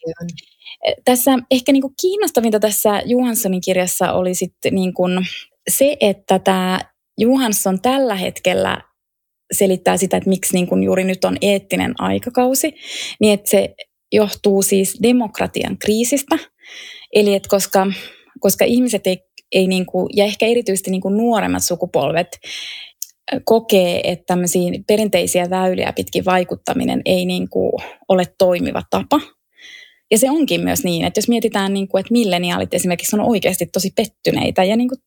B: tässä ehkä niin kuin kiinnostavinta tässä Johanssonin kirjassa oli sitten niin kuin se, että tämä Johansson tällä hetkellä selittää sitä, että miksi niin kuin juuri nyt on eettinen aikakausi, niin että se johtuu siis demokratian kriisistä. Eli että koska, koska ihmiset ei, ei niin kuin, ja ehkä erityisesti niin kuin nuoremmat sukupolvet kokee, että perinteisiä väyliä pitkin vaikuttaminen ei niin kuin ole toimiva tapa. Ja se onkin myös niin, että jos mietitään, niin kuin, että milleniaalit esimerkiksi on oikeasti tosi pettyneitä ja niin kuin,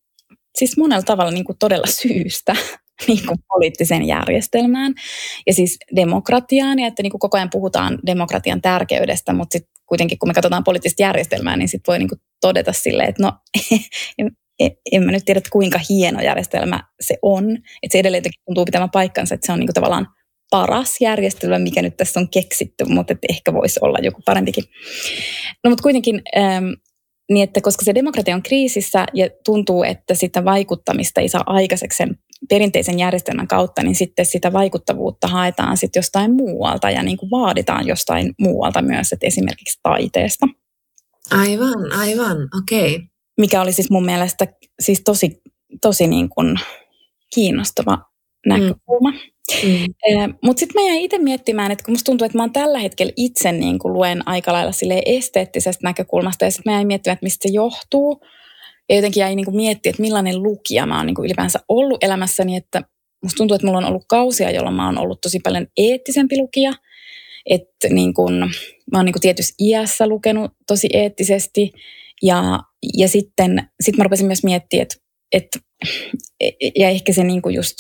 B: siis monella tavalla niin kuin todella syystä [laughs] niin kuin poliittiseen järjestelmään ja siis demokratiaan ja että niin kuin koko ajan puhutaan demokratian tärkeydestä, mutta sitten kuitenkin kun me katsotaan poliittista järjestelmää, niin sitten voi niin kuin todeta silleen, että no [laughs] en, en mä nyt tiedä, että kuinka hieno järjestelmä se on. Että se edelleen tuntuu pitämään paikkansa, että se on niin kuin tavallaan paras järjestelmä, mikä nyt tässä on keksitty, mutta että ehkä voisi olla joku parempikin. No mutta kuitenkin ähm, niin, että koska se demokratia on kriisissä ja tuntuu, että sitä vaikuttamista ei saa aikaiseksi sen perinteisen järjestelmän kautta, niin sitten sitä vaikuttavuutta haetaan sitten jostain muualta ja niin kuin vaaditaan jostain muualta myös, että esimerkiksi taiteesta.
A: Aivan, aivan, okei. Okay.
B: Mikä oli siis mun mielestä siis tosi, tosi niin kuin kiinnostava näkökulma. Mm. Mm. Mutta sitten mä jäin itse miettimään, että kun musta tuntuu, että mä oon tällä hetkellä itse niin kuin luen aika lailla esteettisestä näkökulmasta, ja sitten mä jäin miettimään, että mistä se johtuu. Ja jotenkin jäi niin miettiä, että millainen lukija mä oon niin ylipäänsä ollut elämässäni, että musta tuntuu, että mulla on ollut kausia, jolloin mä oon ollut tosi paljon eettisempi lukija. Että niin kuin, mä oon niin tietyssä iässä lukenut tosi eettisesti. Ja, ja sitten sit mä rupesin myös miettimään, että, että ja ehkä se niin kuin just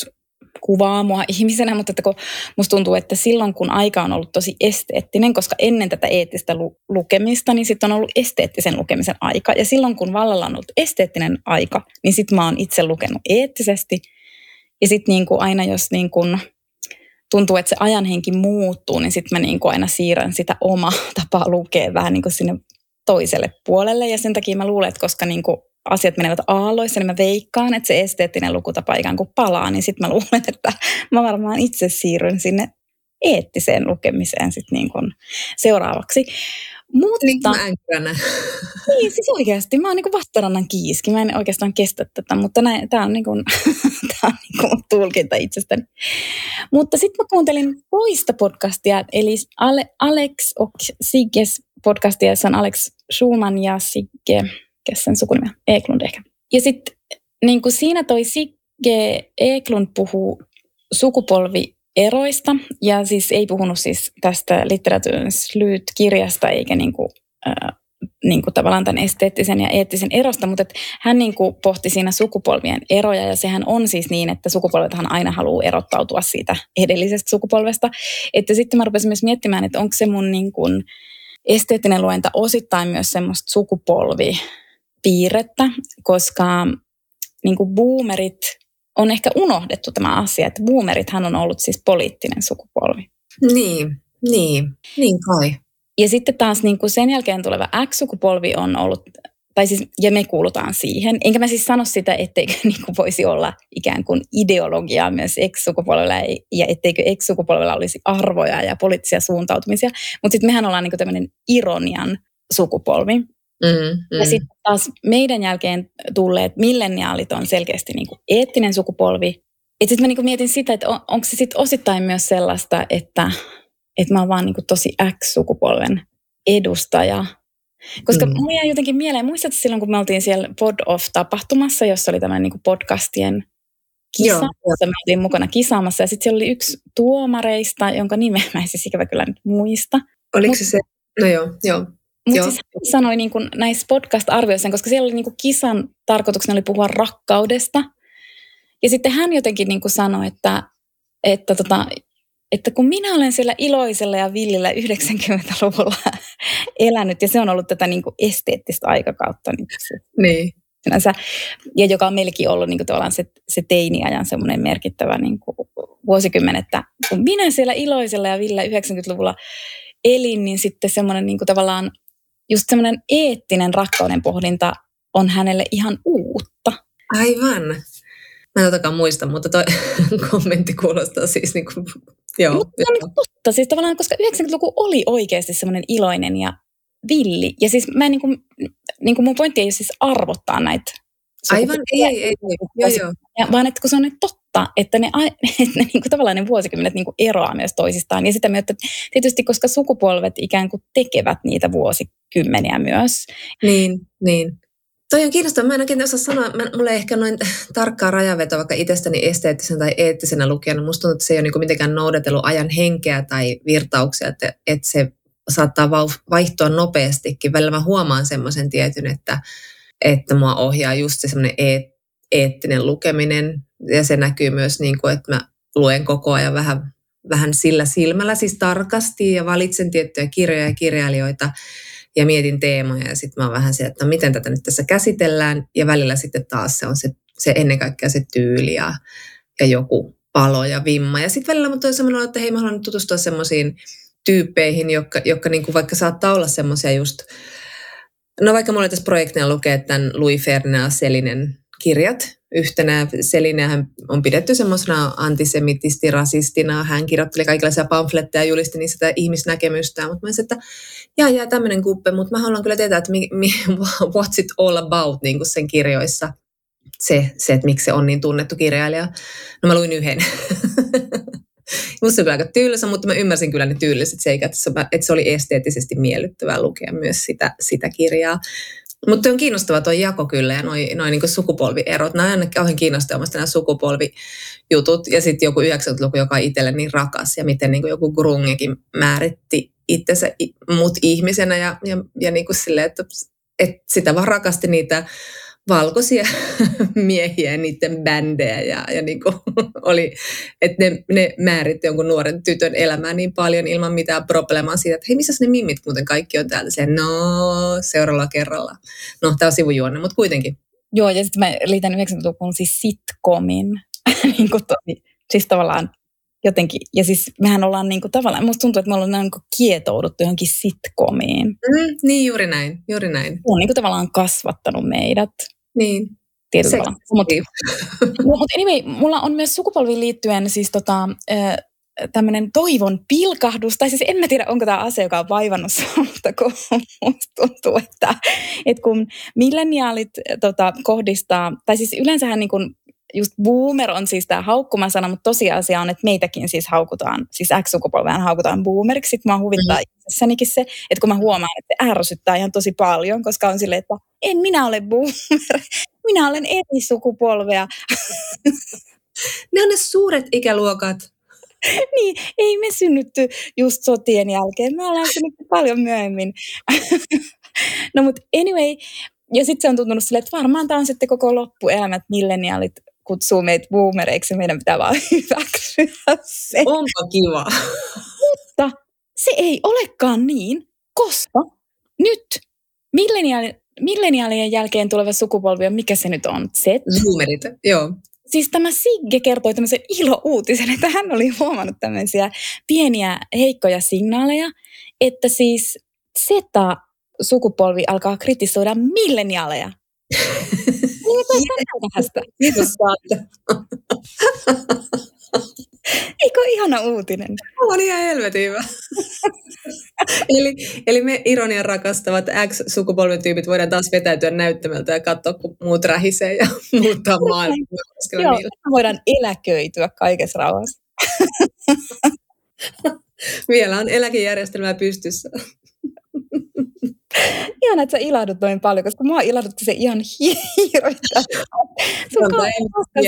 B: kuvaa mua ihmisenä, mutta että kun musta tuntuu, että silloin kun aika on ollut tosi esteettinen, koska ennen tätä eettistä lu- lukemista, niin sitten on ollut esteettisen lukemisen aika. Ja silloin kun vallalla on ollut esteettinen aika, niin sitten mä oon itse lukenut eettisesti. Ja sitten niin kuin aina jos niin kuin tuntuu, että se ajanhenki muuttuu, niin sitten mä niin kuin aina siirrän sitä omaa [laughs] tapaa lukea vähän niin kuin sinne toiselle puolelle. Ja sen takia mä luulen, että koska niin kuin asiat menevät aalloissa, niin mä veikkaan, että se esteettinen lukutapa ikään kuin palaa, niin sitten mä luulen, [laughs] että mä varmaan itse siirryn sinne eettiseen lukemiseen sit niin kuin seuraavaksi.
A: Mutta, niin kuin. [laughs]
B: Niin, siis oikeasti. Mä oon niin vastarannan kiiski. Mä en oikeastaan kestä tätä, mutta tämä on, niin kuin, tää on [laughs] niin kuin tulkinta itsestäni. Mutta sitten mä kuuntelin toista podcastia, eli Ale, Alex och Sigges podcastia, se on Alex Schulman ja Sigge sen sukunimi Eklund ehkä. Ja sitten niin kuin siinä toi Sigge Eklund puhuu sukupolvieroista, ja siis ei puhunut siis tästä Litteraturen Slyt-kirjasta, eikä niin kuin, äh, niin kuin tavallaan tämän esteettisen ja eettisen erosta, mutta hän niin kuin pohti siinä sukupolvien eroja, ja sehän on siis niin, että sukupolvethan aina haluaa erottautua siitä edellisestä sukupolvesta. Että sitten mä rupesin myös miettimään, että onko se mun niin kuin esteettinen luenta osittain myös semmoista sukupolvi piirrettä, koska niin kuin boomerit on ehkä unohdettu tämä asia, että boomerithan on ollut siis poliittinen sukupolvi.
A: Niin, niin, niin kai.
B: Ja sitten taas niin kuin sen jälkeen tuleva X-sukupolvi on ollut, tai siis, ja me kuulutaan siihen. Enkä mä siis sano sitä, etteikö [laughs] niin kuin voisi olla ikään kuin ideologiaa myös X-sukupolvella, ja etteikö X-sukupolvella olisi arvoja ja poliittisia suuntautumisia. Mutta sitten mehän ollaan niin kuin tämmöinen ironian sukupolvi.
A: Mm, mm.
B: Ja sitten taas meidän jälkeen tulleet milleniaalit on selkeästi niin kuin eettinen sukupolvi. Sitten mä niin kuin mietin sitä, että on, onko se sitten osittain myös sellaista, että, että mä oon vaan niin kuin tosi X-sukupolven edustaja. Koska mm. mulla jäi jotenkin mieleen, muistatko silloin, kun me oltiin siellä Pod Off-tapahtumassa, jossa oli tämmöinen niin podcastien kisa, jossa me oltiin mukana kisaamassa. Ja sitten siellä oli yksi tuomareista, jonka nimeä mä en siis ikävä kyllä nyt muista.
A: Oliko Mut, se se? No joo, joo.
B: Mutta siis hän sanoi niin kuin näissä podcast-arvioissa, koska siellä oli niin kuin kisan tarkoituksena oli puhua rakkaudesta. Ja sitten hän jotenkin niin kuin sanoi, että, että, tota, että kun minä olen siellä iloisella ja villillä 90-luvulla [laughs] elänyt, ja se on ollut tätä niin kuin esteettistä aikakautta. Niin,
A: niin.
B: Sinänsä, ja joka on meillekin ollut niin kuin se, se teiniajan semmoinen merkittävä niin kuin vuosikymmen, että kun minä siellä iloisella ja villä 90-luvulla elin, niin sitten semmoinen niin kuin tavallaan just semmoinen eettinen rakkauden pohdinta on hänelle ihan uutta.
A: Aivan. Mä en totakaan muista, mutta toi [laughs] kommentti kuulostaa siis niin kuin, joo.
B: Mutta on niin totta, siis tavallaan, koska 90-luku oli oikeasti semmoinen iloinen ja villi. Ja siis mä niin kuin, niin kuin mun pointti ei ole siis arvottaa näitä.
A: Aivan, ei, ei, ei. Joo, joo.
B: Ja, vaan että kun se on nyt totta, että ne, [laughs] että ne niin kuin, tavallaan ne vuosikymmenet niin kuin eroaa myös toisistaan. Ja sitä myötä tietysti, koska sukupolvet ikään kuin tekevät niitä vuosikymmeniä myös.
A: Niin, niin. Toi on kiinnostavaa. Mä en oikein osaa sanoa, mä, mulla ei ehkä noin tarkkaa rajavetoa vaikka itsestäni esteettisen tai eettisenä lukijana. Musta tuntuu, että se ei ole niin mitenkään noudatellut ajan henkeä tai virtauksia, että, että se saattaa vaihtua nopeastikin. Välillä mä huomaan semmoisen tietyn, että, että mua ohjaa just se semmoinen eet, eettinen lukeminen. Ja se näkyy myös niin kuin, että mä luen koko ajan vähän, vähän sillä silmällä, siis tarkasti ja valitsen tiettyjä kirjoja ja kirjailijoita ja mietin teemoja ja sitten mä oon vähän se, että no miten tätä nyt tässä käsitellään ja välillä sitten taas se on se, se ennen kaikkea se tyyli ja, ja joku palo ja vimma. Ja sitten välillä mä toin semmoinen, että hei mä haluan nyt tutustua semmoisiin tyyppeihin, jotka, jotka niin kuin vaikka saattaa olla semmoisia just, no vaikka mulla tässä projektina lukee tämän Louis Ferdinand Selinen kirjat. Yhtenä Selinähän on pidetty semmoisena antisemitisti, rasistina. Hän kirjoitteli kaikenlaisia pamfletteja ja julisti niistä sitä ihmisnäkemystä. Mutta mä sanoin, että jaa, jää tämmöinen kuppe, mutta mä haluan kyllä tietää, että mi, mi, [laughs] what's it all about niin kuin sen kirjoissa. Se, se, että miksi se on niin tunnettu kirjailija. No mä luin yhden. [laughs] Musta se oli aika tylsä, mutta mä ymmärsin kyllä ne tylliset seikat, että se oli esteettisesti miellyttävää lukea myös sitä, sitä kirjaa. Mutta on kiinnostava tuo jako kyllä ja noin noi niinku sukupolvierot. Nämä on kauhean kiinnostavasti nämä sukupolvijutut ja sitten joku 90-luku, joka on itselle niin rakas ja miten niinku joku grungekin määritti itsensä mut ihmisenä ja, ja, ja niinku sille, että, että sitä vaan rakasti niitä valkoisia [laughs] miehiä ja niiden bändejä ja, ja niin kuin [laughs] oli, että ne, ne määritti jonkun nuoren tytön elämää niin paljon ilman mitään probleemaa siitä, että hei, missä ne mimmit muuten kaikki on täältä? Se, no, seuraavalla kerralla. No, tämä on sivujuonne, mutta kuitenkin.
B: Joo, ja sitten mä liitän 90-lukuun siis sitcomin. [laughs] niin kuin tosi, siis tavallaan jotenkin, ja siis mehän ollaan niin kuin tavallaan, musta tuntuu, että me ollaan niin kuin kietouduttu johonkin sitcomiin.
A: Mm, niin, juuri näin, juuri näin. Se
B: on niin kuin tavallaan kasvattanut meidät.
A: Niin.
B: Tietyllä tavalla. Mutta [laughs] mut anyway, mulla on myös sukupolviin liittyen siis tota, tämmöinen toivon pilkahdus, tai siis en mä tiedä, onko tämä asia, joka on vaivannut [laughs] mutta kun tuntuu, että, että kun milleniaalit tota, kohdistaa, tai siis yleensähän niin kun just boomer on siis tämä haukkuma sana, mutta tosiasia on, että meitäkin siis haukutaan, siis X-sukupolvean haukutaan boomeriksi. Sitten mua huvittaa mm. itsessänikin se, että kun mä huomaan, että ärsyttää ihan tosi paljon, koska on silleen, että en minä ole boomer, [laughs] minä olen eri sukupolvea. [laughs]
A: ne on ne suuret ikäluokat. [laughs]
B: niin, ei me synnytty just sotien jälkeen, me ollaan synnytty paljon myöhemmin. no mutta anyway, ja sitten se on tuntunut silleen, että varmaan tämä on sitten koko loppuelämät milleniaalit kutsuu meitä boomereiksi ja meidän pitää vaan [laughs] hyväksyä se.
A: Onpa kiva.
B: Mutta se ei olekaan niin, koska nyt milleniaali, milleniaalien jälkeen tuleva sukupolvi on, mikä se nyt on? Z?
A: Zoomerit, joo.
B: Siis tämä Sigge kertoi tämmöisen ilo-uutisen, että hän oli huomannut tämmöisiä pieniä heikkoja signaaleja, että siis Z-sukupolvi alkaa kritisoida milleniaaleja. [laughs]
A: Kiitos [laughs]
B: Eikö ihana uutinen?
A: On ihan helvetin hyvä. eli, eli me ironian rakastavat X-sukupolven tyypit voidaan taas vetäytyä näyttämältä ja katsoa, kun muut rähisee ja [laughs] muuttaa maailmaa.
B: Joo, voidaan eläköityä kaikessa rauhassa. [laughs]
A: Vielä on eläkejärjestelmää pystyssä. [laughs]
B: Ihan, että sä ilahdut noin paljon, koska mua ilahdutti se ihan [laughs] hirveätä. Sun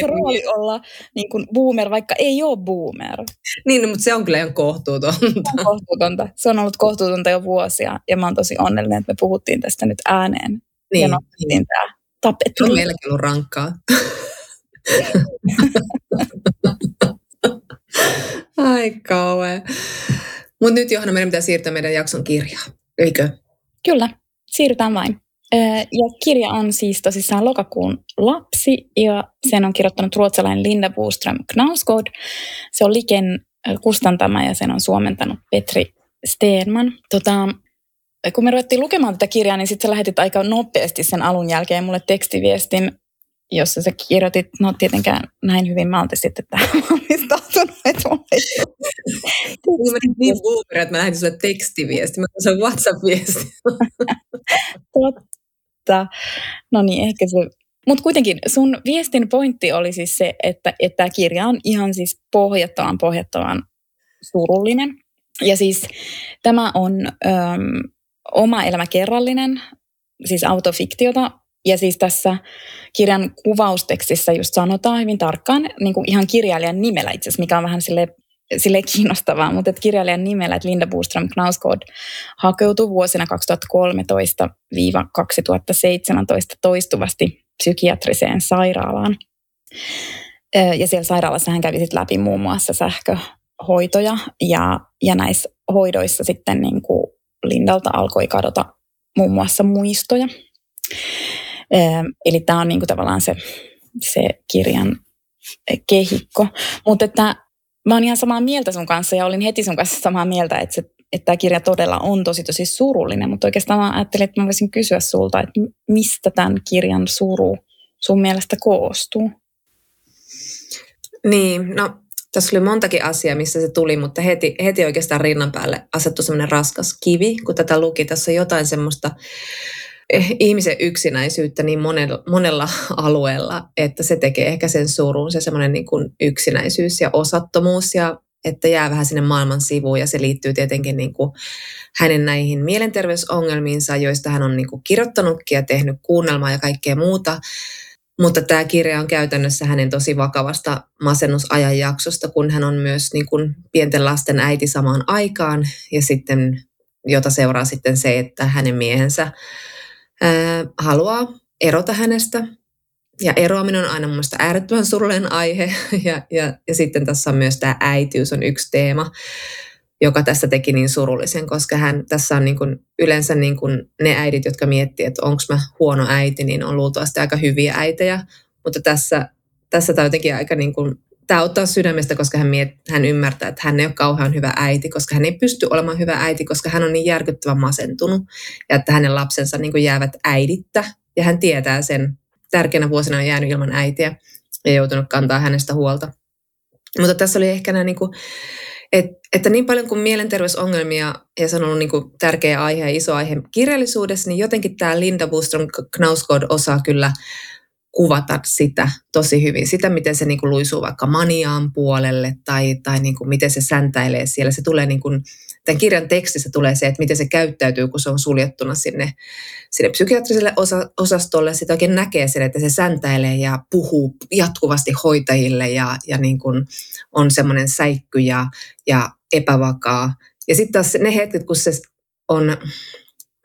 B: se rooli olla niin kuin boomer, vaikka ei ole boomer.
A: Niin, no, mutta se on kyllä ihan kohtuutonta.
B: Se on kohtuutonta. Se on ollut kohtuutonta jo vuosia, ja mä oon tosi onnellinen, että me puhuttiin tästä nyt ääneen. Niin, ja nostettiin niin. tämä tapettu.
A: On meilläkin ollut rankkaa. Ai kauhean. Mutta nyt Johanna, meidän pitää siirtää meidän jakson kirjaa, eikö?
B: Kyllä, siirrytään vain. Ja kirja on siis tosissaan lokakuun lapsi ja sen on kirjoittanut ruotsalainen Linda Boström Knausgård. Se on Liken kustantama ja sen on suomentanut Petri Steenman. Tota, kun me ruvettiin lukemaan tätä kirjaa, niin sitten sä lähetit aika nopeasti sen alun jälkeen mulle tekstiviestin, jossa sä kirjoitit, no tietenkään näin hyvin mä sitten tähän [laughs] valmistautunut, että mulla ei
A: Mä niin boomer, että mä lähetin sulle tekstiviesti, mä se WhatsApp-viesti. [laughs]
B: Totta. No niin, ehkä se mutta kuitenkin sun viestin pointti oli siis se, että, että tämä kirja on ihan siis pohjattoman pohjattoman surullinen. Ja siis tämä on öm, oma elämä kerrallinen, siis autofiktiota, ja siis tässä kirjan kuvaustekstissä just sanotaan hyvin tarkkaan, niin kuin ihan kirjailijan nimellä itse asiassa, mikä on vähän sille, sille kiinnostavaa, mutta että kirjailijan nimellä, että Linda Boström Knausgård hakeutui vuosina 2013-2017 toistuvasti psykiatriseen sairaalaan. Ja siellä sairaalassa hän kävi läpi muun muassa sähköhoitoja ja, ja näissä hoidoissa sitten niin kuin Lindalta alkoi kadota muun muassa muistoja. Eli tämä on niin kuin tavallaan se, se kirjan kehikko. Mutta että mä oon ihan samaa mieltä sun kanssa ja olin heti sun kanssa samaa mieltä, että, se, että tämä kirja todella on tosi tosi surullinen, mutta oikeastaan mä ajattelin, että mä voisin kysyä sulta, että mistä tämän kirjan suru sun mielestä koostuu?
A: Niin, no tässä oli montakin asiaa, missä se tuli, mutta heti, heti oikeastaan rinnan päälle asettui semmoinen raskas kivi, kun tätä luki. Tässä on jotain semmoista ihmisen yksinäisyyttä niin monella, monella [laughs] alueella, että se tekee ehkä sen surun, se semmoinen niin kuin yksinäisyys ja osattomuus ja että jää vähän sinne maailman sivuun ja se liittyy tietenkin niin kuin hänen näihin mielenterveysongelmiinsa, joista hän on niin kuin kirjoittanutkin ja tehnyt kuunnelmaa ja kaikkea muuta. Mutta tämä kirja on käytännössä hänen tosi vakavasta masennusajanjaksosta, kun hän on myös niin kuin pienten lasten äiti samaan aikaan ja sitten, jota seuraa sitten se, että hänen miehensä ää, haluaa erota hänestä. Ja eroaminen on aina mun äärettömän surullinen aihe. [laughs] Ja, ja, ja sitten tässä on myös tämä äitiys on yksi teema, joka tässä teki niin surullisen, koska hän, tässä on niin kuin, yleensä niin kuin ne äidit, jotka miettii, että onko mä huono äiti, niin on luultavasti aika hyviä äitejä. Mutta tässä, tässä tämä jotenkin aika niin kuin tämä ottaa sydämestä, koska hän, miet, hän ymmärtää, että hän ei ole kauhean hyvä äiti, koska hän ei pysty olemaan hyvä äiti, koska hän on niin järkyttävän masentunut ja että hänen lapsensa niin kuin jäävät äidittä ja hän tietää sen. Tärkeänä vuosina on jäänyt ilman äitiä ja joutunut kantaa hänestä huolta. Mutta tässä oli ehkä nämä, niin kuin, että, että niin paljon kuin mielenterveysongelmia, ja se on ollut niin kuin tärkeä aihe ja iso aihe kirjallisuudessa, niin jotenkin tämä Linda Bustrom Knausgård osaa kyllä kuvata sitä tosi hyvin. Sitä, miten se niin kuin luisuu vaikka maniaan puolelle tai, tai niin kuin miten se säntäilee siellä. Se tulee niin kuin, tämän kirjan tekstissä tulee se, että miten se käyttäytyy, kun se on suljettuna sinne, sinne psykiatriselle osa, osastolle. Sitten oikein näkee sen, että se säntäilee ja puhuu jatkuvasti hoitajille ja, ja niin kuin on semmoinen säikky ja, ja epävakaa. Ja sitten taas ne hetket, kun se on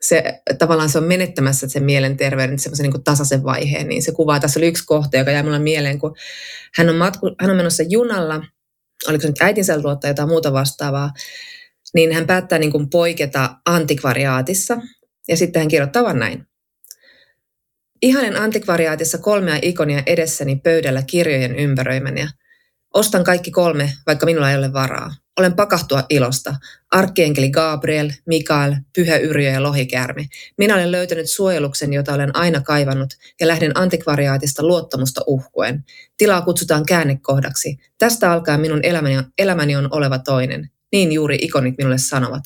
A: se tavallaan se on menettämässä sen mielenterveyden semmoisen niin tasaisen vaiheen, niin se kuvaa, tässä oli yksi kohta, joka jäi mulle mieleen, kun hän on, matku, hän on menossa junalla, oliko se nyt äitinsä luottaa jotain muuta vastaavaa, niin hän päättää niin kuin poiketa antikvariaatissa, ja sitten hän kirjoittaa vaan näin. Ihanen antikvariaatissa kolmea ikonia edessäni pöydällä kirjojen ympäröimänä. Ostan kaikki kolme, vaikka minulla ei ole varaa. Olen pakahtua ilosta. Arkkienkeli Gabriel, Mikael, Pyhä Yrjö ja Lohikärmi. Minä olen löytänyt suojeluksen, jota olen aina kaivannut, ja lähden antikvariaatista luottamusta uhkuen. Tilaa kutsutaan käännekohdaksi. Tästä alkaa minun elämäni, elämäni on oleva toinen. Niin juuri ikonit minulle sanovat.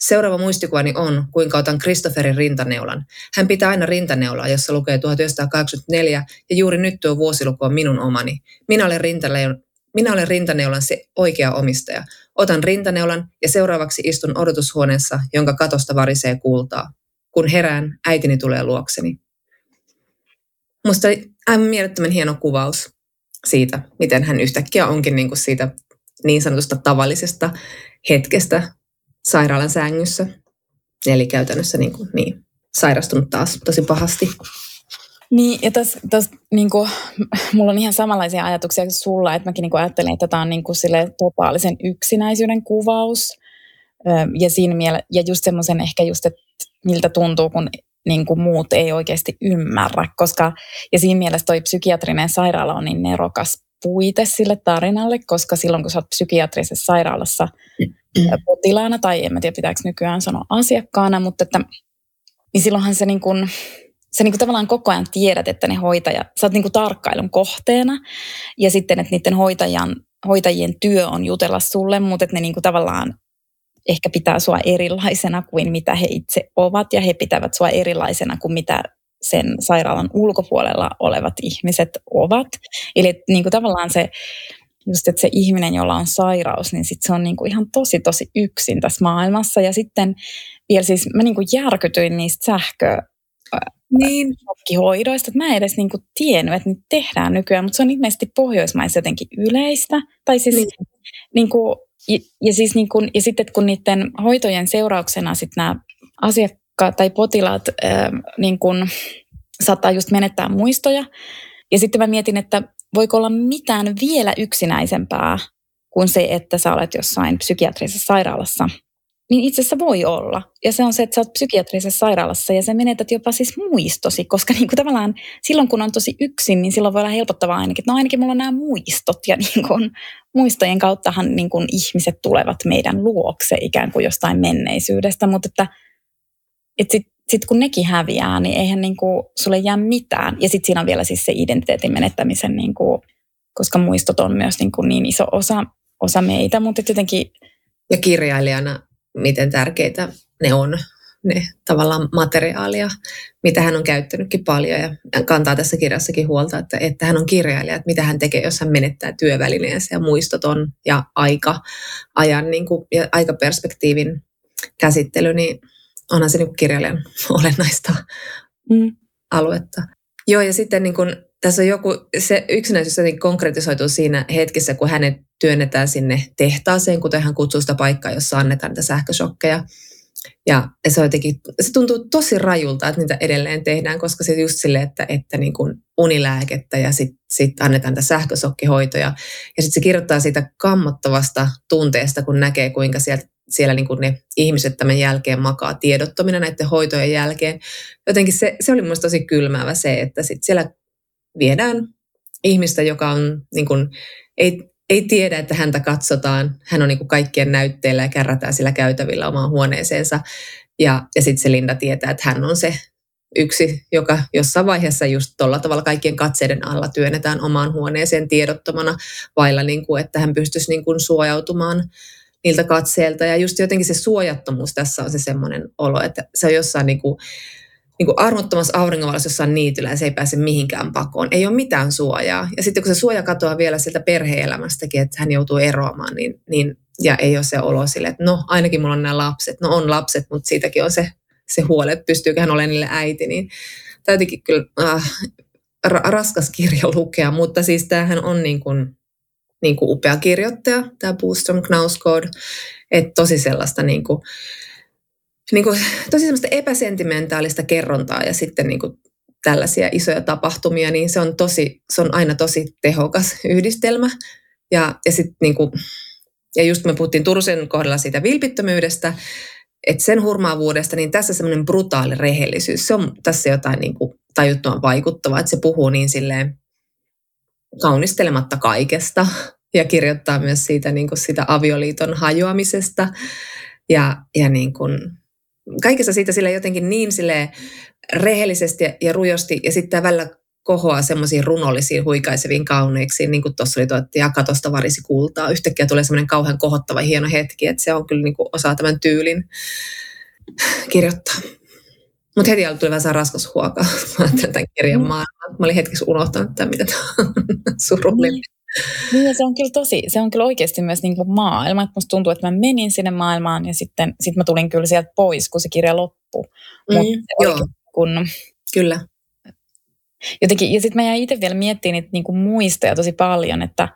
A: Seuraava muistikuvani on, kuinka otan Christopherin rintaneulan. Hän pitää aina rintaneulaa, jossa lukee 1984 ja juuri nyt tuo vuosiluku on minun omani. Minä olen, minä olen rintaneulan se oikea omistaja. Otan rintaneulan ja seuraavaksi istun odotushuoneessa, jonka katosta varisee kultaa. Kun herään, äitini tulee luokseni. Musta oli aivan mielettömän hieno kuvaus siitä, miten hän yhtäkkiä onkin niin kuin siitä niin sanotusta tavallisesta hetkestä sairaalan sängyssä. Eli käytännössä niin, kuin, niin sairastunut taas tosi pahasti.
B: Niin, ja tässä, tässä niin kuin, mulla on ihan samanlaisia ajatuksia kuin sulla, että mäkin niin kuin ajattelen, että tämä on niin kuin sille totaalisen yksinäisyyden kuvaus. Ja siinä miele- ja just semmoisen ehkä just, että miltä tuntuu, kun niin kuin muut ei oikeasti ymmärrä, koska, ja siinä mielessä toi psykiatrinen sairaala on niin nerokas puite sille tarinalle, koska silloin kun sä oot psykiatrisessa sairaalassa potilaana, tai en mä tiedä pitääkö nykyään sanoa asiakkaana, mutta että, niin silloinhan se niin kuin, sä niin kuin tavallaan koko ajan tiedät, että ne hoitajat, sä oot niin kuin tarkkailun kohteena, ja sitten, että niiden hoitajan, hoitajien työ on jutella sulle, mutta että ne niin kuin tavallaan ehkä pitää sua erilaisena kuin mitä he itse ovat, ja he pitävät sua erilaisena kuin mitä sen sairaalan ulkopuolella olevat ihmiset ovat. Eli niin kuin tavallaan se, just että se ihminen, jolla on sairaus, niin sit se on niin kuin ihan tosi tosi yksin tässä maailmassa. Ja sitten vielä siis mä niin kuin järkytyin niistä sähkö, niin. hoidoista, että mä en edes niinku tiennyt, että niitä tehdään nykyään, mutta se on ilmeisesti Pohjoismaissa jotenkin yleistä. Tai siis niin. Niinku, ja, ja, siis niinku, ja sitten kun niiden hoitojen seurauksena sitten nämä asiakkaat tai potilaat ää, niinku, saattaa just menettää muistoja. Ja sitten mä mietin, että voiko olla mitään vielä yksinäisempää kuin se, että sä olet jossain psykiatrisessa sairaalassa – niin itse asiassa voi olla. Ja se on se, että sä oot psykiatrisessa sairaalassa ja sä menetät jopa siis muistosi, koska niin kuin tavallaan silloin kun on tosi yksin, niin silloin voi olla helpottavaa ainakin, että no ainakin mulla on nämä muistot ja [laughs] niin kuin, muistojen kauttahan niin kuin ihmiset tulevat meidän luokse ikään kuin jostain menneisyydestä, mutta että, että sitten sit kun nekin häviää, niin eihän niin kuin, sulle jää mitään. Ja sitten siinä on vielä siis se identiteetin menettämisen, niin kuin, koska muistot on myös niin, kuin niin iso osa, osa meitä, mutta jotenkin...
A: Ja kirjailijana miten tärkeitä ne on, ne tavallaan materiaalia, mitä hän on käyttänytkin paljon ja kantaa tässä kirjassakin huolta, että, että hän on kirjailija, että mitä hän tekee, jos hän menettää työvälineensä ja muistoton ja aika, ajan niin kuin, ja aikaperspektiivin käsittely, niin onhan se niin kuin kirjailijan [laughs] olennaista mm. aluetta. Joo, ja sitten niin kuin, tässä on joku, se yksinäisyys jotenkin konkretisoituu siinä hetkessä, kun hänet työnnetään sinne tehtaaseen, kuten hän kutsuu sitä paikkaa, jossa annetaan niitä sähköshokkeja. Ja se, jotenkin, se tuntuu tosi rajulta, että niitä edelleen tehdään, koska se just sille, että, että niin kuin unilääkettä ja sitten sit annetaan niitä sähkösokkihoitoja. Ja sitten se kirjoittaa siitä kammottavasta tunteesta, kun näkee, kuinka sieltä siellä niin kuin ne ihmiset tämän jälkeen makaa tiedottomina näiden hoitojen jälkeen. Jotenkin se, se oli minusta tosi kylmäävä se, että sit siellä viedään ihmistä, joka on, niin kuin, ei, ei tiedä, että häntä katsotaan. Hän on niin kuin kaikkien näytteillä ja kärrätään sillä käytävillä omaan huoneeseensa. Ja, ja sitten se Linda tietää, että hän on se yksi, joka jossain vaiheessa just tuolla tavalla kaikkien katseiden alla työnnetään omaan huoneeseen tiedottomana, vailla niin kuin, että hän pystyisi niin kuin suojautumaan niiltä katseilta. Ja just jotenkin se suojattomuus tässä on se semmoinen olo, että se on jossain niin kuin, niin kuin armottomassa auringonvalossa jossain niityllä ja se ei pääse mihinkään pakoon. Ei ole mitään suojaa. Ja sitten kun se suoja katoaa vielä sieltä perheelämästäkin, että hän joutuu eroamaan, niin, niin ja ei ole se olo sille, että no ainakin mulla on nämä lapset. No on lapset, mutta siitäkin on se, se huoli, että pystyykö hän olemaan niille äiti. Niin täytyykin kyllä äh, raskas kirja lukea, mutta siis tämähän on niin kuin, niin kuin upea kirjoittaja, tämä Boostrom Knausgård, että tosi sellaista niin kuin, niin kuin, [laughs] tosi sellaista epäsentimentaalista kerrontaa ja sitten niin kuin tällaisia isoja tapahtumia, niin se on, tosi, se on aina tosi tehokas yhdistelmä. Ja, ja, sit niin kuin, ja just me puhuttiin Turusen kohdalla siitä vilpittömyydestä, että sen hurmaavuudesta, niin tässä semmoinen brutaali rehellisyys, se on tässä jotain niin kuin tajuttoman vaikuttavaa, että se puhuu niin silleen kaunistelematta kaikesta ja kirjoittaa myös siitä niin kuin sitä avioliiton hajoamisesta ja, ja niin kuin kaikessa siitä sille jotenkin niin sille rehellisesti ja rujosti ja sitten välillä kohoaa semmoisiin runollisiin, huikaiseviin kauneiksiin, niin kuin tuossa oli tuo, että ja katosta varisi kultaa. Yhtäkkiä tulee semmoinen kauhean kohottava hieno hetki, että se on kyllä niin kuin osa tämän tyylin kirjoittaa. Mutta heti tuli vähän saa raskas huokaa, [laughs] mä ajattelin tämän kirjan mm. maailman. Mä olin hetkessä unohtanut tämän, mitä tämä on [laughs] surullinen. Niin.
B: Se on kyllä tosi, se on kyllä oikeasti myös niin kuin maailma. Että musta tuntuu, että mä menin sinne maailmaan ja sitten sit mä tulin kyllä sieltä pois, kun se kirja loppui.
A: Mm, joo.
B: Kun...
A: Kyllä.
B: Jotenkin, ja sitten mä jäin itse vielä miettimään niitä niin kuin muistoja tosi paljon, että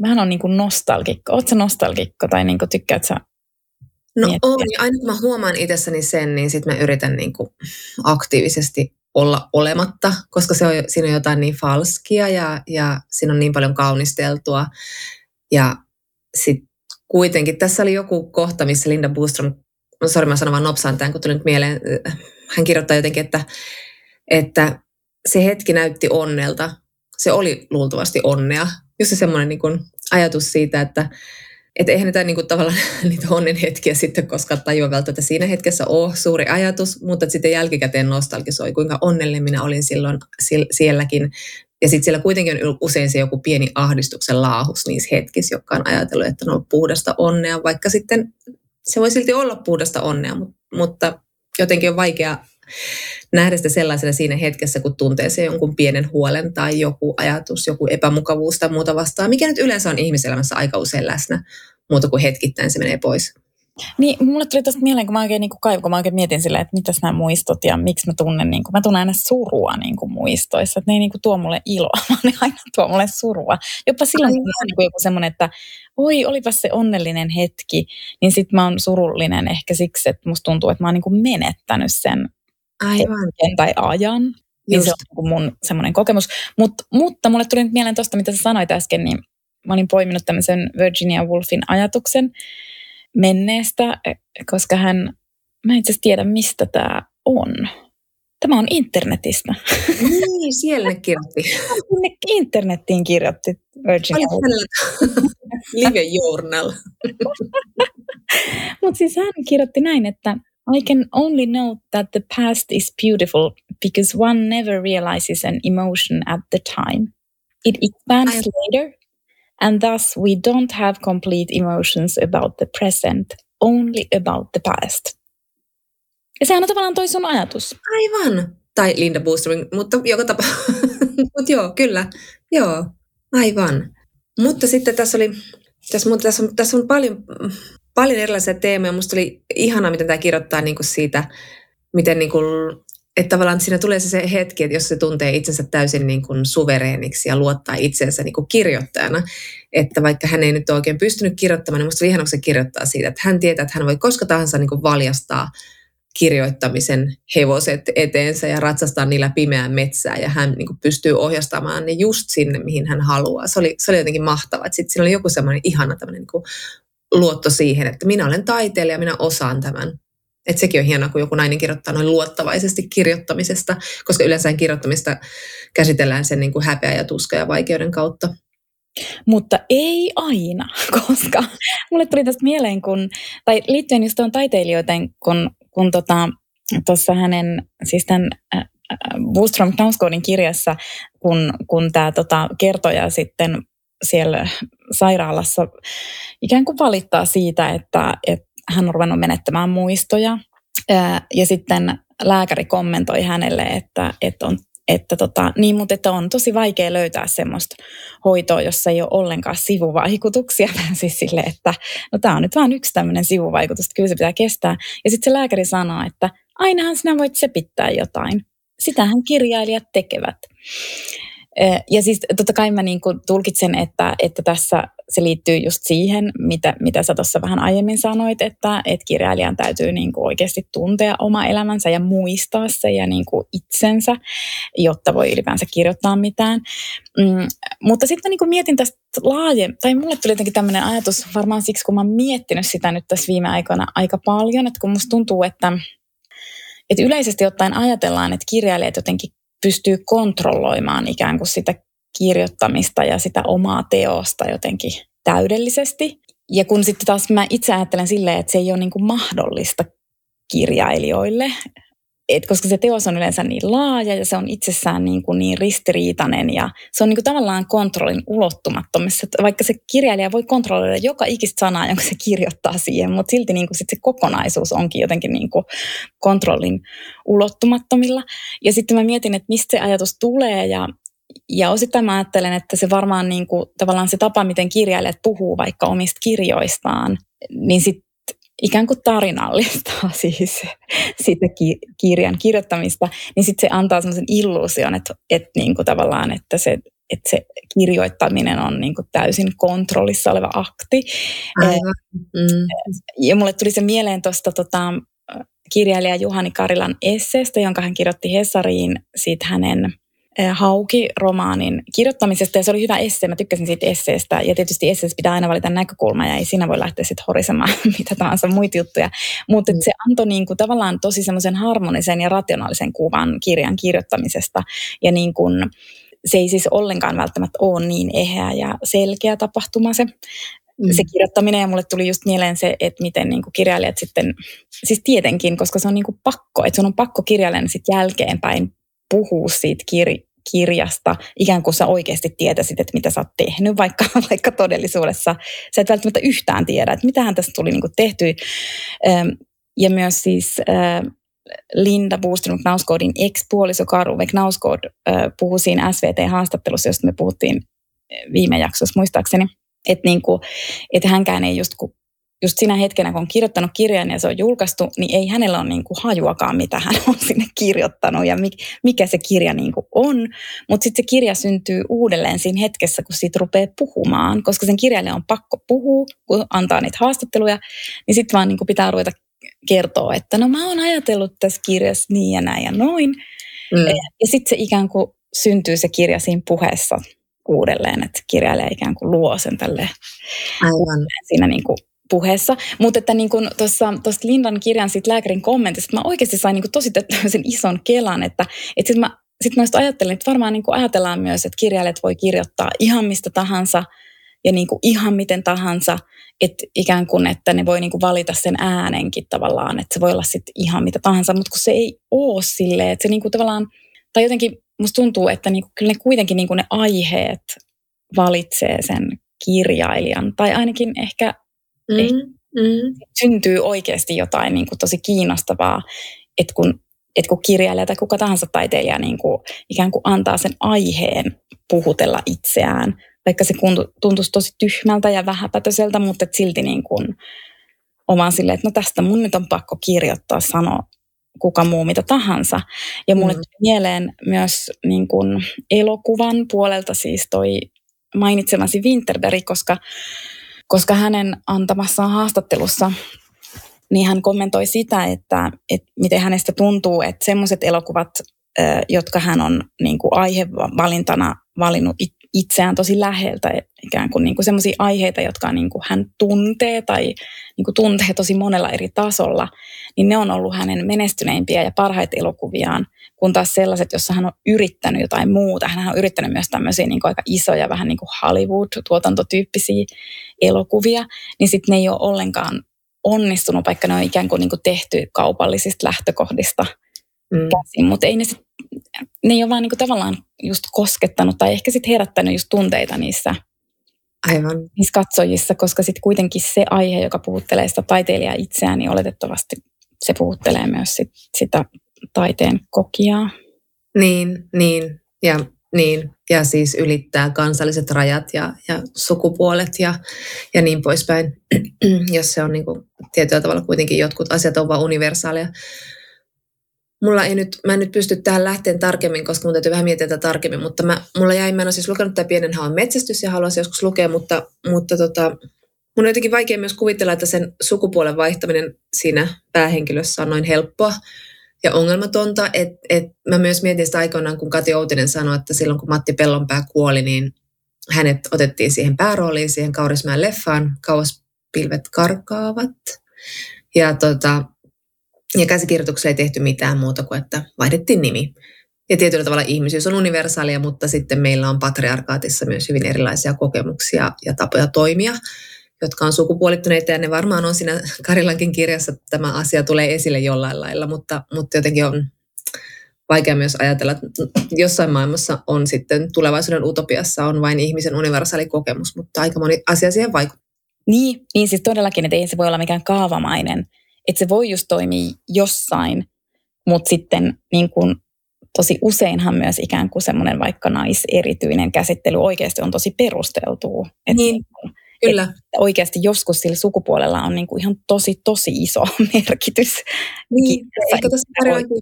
B: mähän on niin kuin nostalgikko. Oletko nostalgikko tai niin kuin tykkäät sä
A: No on, ja aina kun mä huomaan itsessäni sen, niin sitten mä yritän niin kuin aktiivisesti olla olematta, koska se on, siinä on jotain niin falskia ja, ja siinä on niin paljon kaunisteltua. Ja sitten kuitenkin tässä oli joku kohta, missä Linda Boostrom, no sori mä sanon vaan nopsaan tämän, kun tuli nyt mieleen, hän kirjoittaa jotenkin, että, että se hetki näytti onnelta. Se oli luultavasti onnea. Just se semmoinen niin ajatus siitä, että että eihän niitä niinku tavallaan [laughs] niitä onnen hetkiä sitten koskaan tajua välttämättä siinä hetkessä ole suuri ajatus, mutta sitten jälkikäteen nostalgisoi, kuinka onnellinen minä olin silloin sielläkin. Ja sitten siellä kuitenkin on usein se joku pieni ahdistuksen laahus niissä hetkissä, jotka on ajatellut, että on ollut puhdasta onnea, vaikka sitten se voi silti olla puhdasta onnea, mutta jotenkin on vaikea nähdä sitä sellaisena siinä hetkessä, kun tuntee se jonkun pienen huolen tai joku ajatus, joku epämukavuus tai muuta vastaan, mikä nyt yleensä on ihmiselämässä aika usein läsnä, muuta kuin hetkittäin se menee pois.
B: Niin, mulle tuli tästä mieleen, kun mä oikein, niin kuin, kun mä oikein mietin silleen, että mitäs nämä muistot ja miksi mä tunnen, niin kuin, mä tunnen aina surua niin kuin muistoissa, että ne ei niin kuin, tuo mulle iloa, [laughs] vaan ne aina tuo mulle surua. Jopa silloin, kun on niin joku semmoinen, että oi, olipas se onnellinen hetki, niin sitten mä oon surullinen ehkä siksi, että musta tuntuu, että mä oon niin kuin menettänyt sen
A: Aivan.
B: tai ajan. Niin se on niinku mun semmoinen kokemus. Mut, mutta mulle tuli nyt mieleen tuosta, mitä sä sanoit äsken, niin mä olin poiminut tämmöisen Virginia Woolfin ajatuksen menneestä, koska hän, mä en itse asiassa tiedä mistä tämä on. Tämä on internetistä.
A: Niin, siellä kirjoitti.
B: Sinne internettiin kirjoitti Virginia Woolf.
A: Live Journal. [laughs]
B: Mutta siis hän kirjoitti näin, että I can only note that the past is beautiful because one never realizes an emotion at the time. It expands I... later, and thus we don't have complete emotions about the present, only about the past. Ja sehän on tavallaan toi sun ajatus.
A: Aivan. Tai Linda Boostering, mutta joka tapa. [laughs] mutta joo, kyllä. Joo, aivan. Mutta sitten tässä oli, tässä, mutta tässä on, tässä on paljon, paljon erilaisia teemoja. Musta oli ihanaa, miten tämä kirjoittaa niin kuin siitä, miten niin kuin, että tavallaan siinä tulee se, se hetki, että jos se tuntee itsensä täysin niin kuin suvereeniksi ja luottaa itsensä niin kuin kirjoittajana, että vaikka hän ei nyt oikein pystynyt kirjoittamaan, niin musta oli ihanaa, kun se kirjoittaa siitä, että hän tietää, että hän voi koska tahansa niin kuin valjastaa kirjoittamisen hevoset eteensä ja ratsastaa niillä pimeään metsään ja hän niin kuin pystyy ohjastamaan ne just sinne, mihin hän haluaa. Se oli, se oli jotenkin mahtavaa. Sitten siinä oli joku semmoinen ihana tämmöinen niin luotto siihen, että minä olen taiteilija, minä osaan tämän. Et sekin on hienoa, kun joku nainen kirjoittaa noin luottavaisesti kirjoittamisesta, koska yleensä kirjoittamista käsitellään sen niin kuin häpeä ja tuska ja vaikeuden kautta.
B: Mutta ei aina, [laughs] koska mulle tuli tästä mieleen, kun, tai liittyen just tuon taiteilijoiden, kun, kun tota, hänen, siis tämän Boostrom Knausgårdin kirjassa, kun, kun tämä tota, kertoja sitten siellä sairaalassa ikään kuin valittaa siitä, että, että hän on ruvennut menettämään muistoja. Ja sitten lääkäri kommentoi hänelle, että, että on että tota, niin, mutta että on tosi vaikea löytää semmoista hoitoa, jossa ei ole ollenkaan sivuvaikutuksia. [laughs] siis sille, että no tämä on nyt vain yksi tämmöinen sivuvaikutus, että kyllä se pitää kestää. Ja sitten se lääkäri sanoo, että ainahan sinä voit sepittää jotain. Sitähän kirjailijat tekevät. Ja siis totta kai mä niin tulkitsen, että, että tässä se liittyy just siihen, mitä, mitä sä tuossa vähän aiemmin sanoit, että, että kirjailijan täytyy niin kuin oikeasti tuntea oma elämänsä ja muistaa se ja niin kuin itsensä, jotta voi ylipäänsä kirjoittaa mitään. Mm, mutta sitten niin kuin mietin tästä laaje, tai mulle tuli jotenkin tämmöinen ajatus, varmaan siksi kun mä oon miettinyt sitä nyt tässä viime aikoina aika paljon, että kun musta tuntuu, että, että yleisesti ottaen ajatellaan, että kirjailijat jotenkin pystyy kontrolloimaan ikään kuin sitä kirjoittamista ja sitä omaa teosta jotenkin täydellisesti. Ja kun sitten taas mä itse ajattelen silleen, että se ei ole niin kuin mahdollista kirjailijoille, et koska se teos on yleensä niin laaja ja se on itsessään niin, kuin niin ristiriitainen ja se on niin kuin tavallaan kontrollin ulottumattomissa. Vaikka se kirjailija voi kontrolloida joka ikistä sanaa, jonka se kirjoittaa siihen, mutta silti niin kuin sit se kokonaisuus onkin jotenkin niin kuin kontrollin ulottumattomilla. Ja sitten mä mietin, että mistä se ajatus tulee ja ja osittain mä ajattelen, että se varmaan niin kuin, tavallaan se tapa, miten kirjailijat puhuu vaikka omista kirjoistaan, niin sit ikään kuin tarinallistaa [laughs] siis sitä kirjan kirjoittamista, niin sitten se antaa semmoisen illuusion, että, että niin kuin tavallaan, että se, että se kirjoittaminen on niin kuin täysin kontrollissa oleva akti. Aivan. Mm. Ja mulle tuli se mieleen tuosta tota, kirjailija Juhani Karilan esseestä, jonka hän kirjoitti Hesariin siitä hänen Hauki-romaanin kirjoittamisesta ja se oli hyvä esse, mä tykkäsin siitä esseestä ja tietysti esseessä pitää aina valita näkökulma ja ei siinä voi lähteä sitten horisemaan [laughs] mitä tahansa muita juttuja, mutta mm. se antoi niin kuin tavallaan tosi semmoisen harmonisen ja rationaalisen kuvan kirjan kirjoittamisesta ja niin kuin, se ei siis ollenkaan välttämättä ole niin eheä ja selkeä tapahtuma se, mm. se kirjoittaminen ja mulle tuli just mieleen se, että miten niin kuin kirjailijat sitten, siis tietenkin, koska se on niin kuin pakko, että sun on pakko kirjailijana sitten jälkeenpäin puhua siitä kir- kirjasta, ikään kuin sä oikeasti tietäisit, että mitä sä oot tehnyt, vaikka, [laughs] vaikka todellisuudessa sä et välttämättä yhtään tiedä, että mitähän tässä tuli niin tehty. Ja myös siis Linda Boostunut Knauskoodin ex-puoliso Karuve Knauskood puhui siinä SVT-haastattelussa, josta me puhuttiin viime jaksossa muistaakseni, että, niin kuin, että hänkään ei just kun just siinä hetkenä, kun on kirjoittanut kirjan ja se on julkaistu, niin ei hänellä ole niin kuin hajuakaan, mitä hän on [laughs] sinne kirjoittanut ja mikä se kirja niin kuin on. Mutta sitten se kirja syntyy uudelleen siinä hetkessä, kun siitä rupeaa puhumaan, koska sen kirjalle on pakko puhua, kun antaa niitä haastatteluja, niin sitten vaan niin kuin pitää ruveta kertoa, että no mä oon ajatellut tässä kirjassa niin ja näin ja noin. Mm. Ja sitten se ikään kuin syntyy se kirja siinä puheessa uudelleen, että kirjailija ikään kuin luo sen tälle Aivan. siinä niin kuin puheessa. Mutta että niin tuossa Lindan kirjan sit lääkärin kommentista, mä oikeasti sain niin tosi [laughs] sen ison kelan, että, että sitten mä, sit mä ajattelin, että varmaan niin ajatellaan myös, että kirjailijat voi kirjoittaa ihan mistä tahansa ja niin ihan miten tahansa, että ikään kuin, että ne voi niin kuin valita sen äänenkin tavallaan, että se voi olla sitten ihan mitä tahansa, mutta kun se ei ole silleen, että se niin kuin tavallaan, tai jotenkin musta tuntuu, että niin kuin, kyllä ne kuitenkin niin kuin ne aiheet valitsee sen kirjailijan, tai ainakin ehkä Mm, mm. Syntyy oikeasti jotain niin kuin tosi kiinnostavaa, että kun, että kun kirjailija tai kuka tahansa taiteilija niin kuin, ikään kuin antaa sen aiheen puhutella itseään, vaikka se tuntuisi tosi tyhmältä ja vähäpätöiseltä, mutta et silti niin kuin, omaan silleen, että no tästä mun nyt on pakko kirjoittaa, sanoa kuka muu mitä tahansa. Ja mulle mm. mieleen myös niin kuin elokuvan puolelta siis toi mainitsemasi Winterberg, koska koska hänen antamassaan haastattelussa niin hän kommentoi sitä, että, että miten hänestä tuntuu, että semmoiset elokuvat, jotka hän on niin kuin aihevalintana valinnut itseään tosi läheltä, ikään kuin, niin kuin semmoisia aiheita, jotka niin kuin hän tuntee tai niin kuin tuntee tosi monella eri tasolla, niin ne on ollut hänen menestyneimpiä ja parhaita elokuviaan, kun taas sellaiset, jossa hän on yrittänyt jotain muuta. Hän on yrittänyt myös tämmöisiä niin kuin aika isoja, vähän niin kuin Hollywood-tuotantotyyppisiä elokuvia, niin sitten ne ei ole ollenkaan onnistunut, vaikka ne on ikään kuin, niin kuin tehty kaupallisista lähtökohdista mm. käsin, mutta ei ne sit, ne ei ole vaan niin kuin tavallaan just koskettanut tai ehkä sitten herättänyt just tunteita niissä, Aivan. niissä katsojissa, koska sitten kuitenkin se aihe, joka puhuttelee sitä taiteilijaa itseään, niin oletettavasti se puhuttelee myös sit, sitä taiteen kokijaa.
A: Niin, niin. Ja niin, ja siis ylittää kansalliset rajat ja, ja sukupuolet ja, ja niin poispäin, [clears throat] jos se on niin kuin, tietyllä tavalla kuitenkin jotkut asiat on vaan universaaleja. Mulla ei nyt, mä en nyt pysty tähän lähteen tarkemmin, koska mun täytyy vähän miettiä tätä tarkemmin, mutta mä, mulla jäi, mä en ole siis lukenut tätä pienen haun metsästys ja haluaisin joskus lukea, mutta, mutta tota, mun on jotenkin vaikea myös kuvitella, että sen sukupuolen vaihtaminen siinä päähenkilössä on noin helppoa ja ongelmatonta. Et, et mä myös mietin sitä aikoinaan, kun Kati Outinen sanoi, että silloin kun Matti Pellonpää kuoli, niin hänet otettiin siihen päärooliin, siihen Kaurismäen leffaan, Kauas pilvet karkaavat. Ja, tota, ja käsikirjoituksessa ei tehty mitään muuta kuin, että vaihdettiin nimi. Ja tietyllä tavalla ihmisyys on universaalia, mutta sitten meillä on patriarkaatissa myös hyvin erilaisia kokemuksia ja tapoja toimia jotka on sukupuolittuneita ja ne varmaan on siinä Karilankin kirjassa, tämä asia tulee esille jollain lailla, mutta, mutta jotenkin on, vaikea myös ajatella, että jossain maailmassa on sitten tulevaisuuden utopiassa on vain ihmisen universaali kokemus, mutta aika moni asia siihen vaikuttaa.
B: Niin, niin siis todellakin, että ei se voi olla mikään kaavamainen, että se voi just toimia jossain, mutta sitten niin kuin, tosi useinhan myös ikään kuin semmoinen vaikka naiserityinen käsittely oikeasti on tosi perusteltua.
A: Että niin, kyllä. Että
B: oikeasti joskus sillä sukupuolella on niin kuin ihan tosi, tosi iso [laughs] merkitys.
A: Niin, ehkä tässä Karilankin,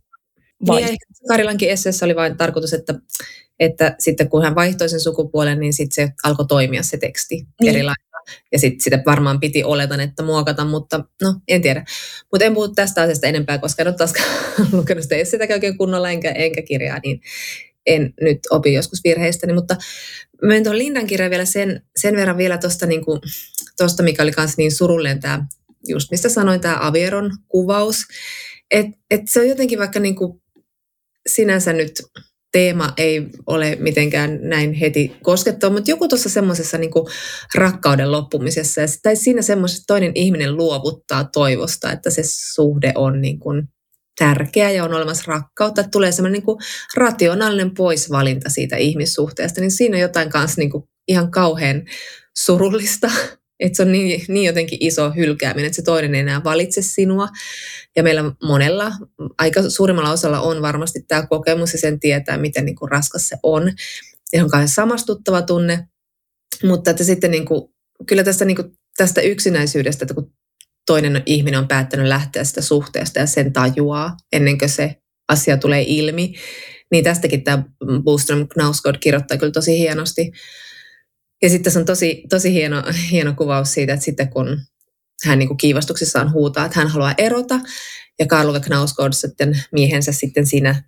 A: niin, Karilankin esseessä oli vain tarkoitus, että, että sitten kun hän vaihtoi sen sukupuolen, niin sitten se alkoi toimia se teksti niin. erilainen ja sitten sitä varmaan piti oletan, että muokata, mutta no, en tiedä. Mutta en puhu tästä asiasta enempää, koska en ole taaskaan [laughs] lukenut sitä oikein kunnolla enkä, enkä kirjaa, niin en nyt opi joskus virheistäni, mutta menen tuon Lindan kirjan vielä sen, sen verran vielä tuosta, niin kuin, mikä oli kanssa niin surullinen tämä, just mistä sanoin, tämä Avieron kuvaus, että et se on jotenkin vaikka niin kuin sinänsä nyt teema ei ole mitenkään näin heti koskettava, mutta joku tuossa semmoisessa niin rakkauden loppumisessa, tai siinä semmoisessa toinen ihminen luovuttaa toivosta, että se suhde on niin kuin tärkeä ja on olemassa rakkautta, että tulee semmoinen niin rationaalinen poisvalinta siitä ihmissuhteesta, niin siinä on jotain kanssa niin kuin ihan kauhean surullista [laughs] että se on niin, niin jotenkin iso hylkääminen, että se toinen ei enää valitse sinua. Ja meillä monella, aika suurimmalla osalla on varmasti tämä kokemus ja sen tietää, miten niin kuin raskas se on. Ja on kauhean samastuttava tunne. Mutta että sitten niin kuin, kyllä tästä, niin kuin, tästä yksinäisyydestä, että kun toinen ihminen on päättänyt lähteä sitä suhteesta ja sen tajuaa ennen kuin se asia tulee ilmi, niin tästäkin tämä Boostrom Knausgård kirjoittaa kyllä tosi hienosti. Ja sitten tässä on tosi, tosi hieno, hieno kuvaus siitä, että sitten kun hän niin kuin kiivastuksissaan huutaa, että hän haluaa erota, ja Karl Knausgård sitten miehensä sitten siinä,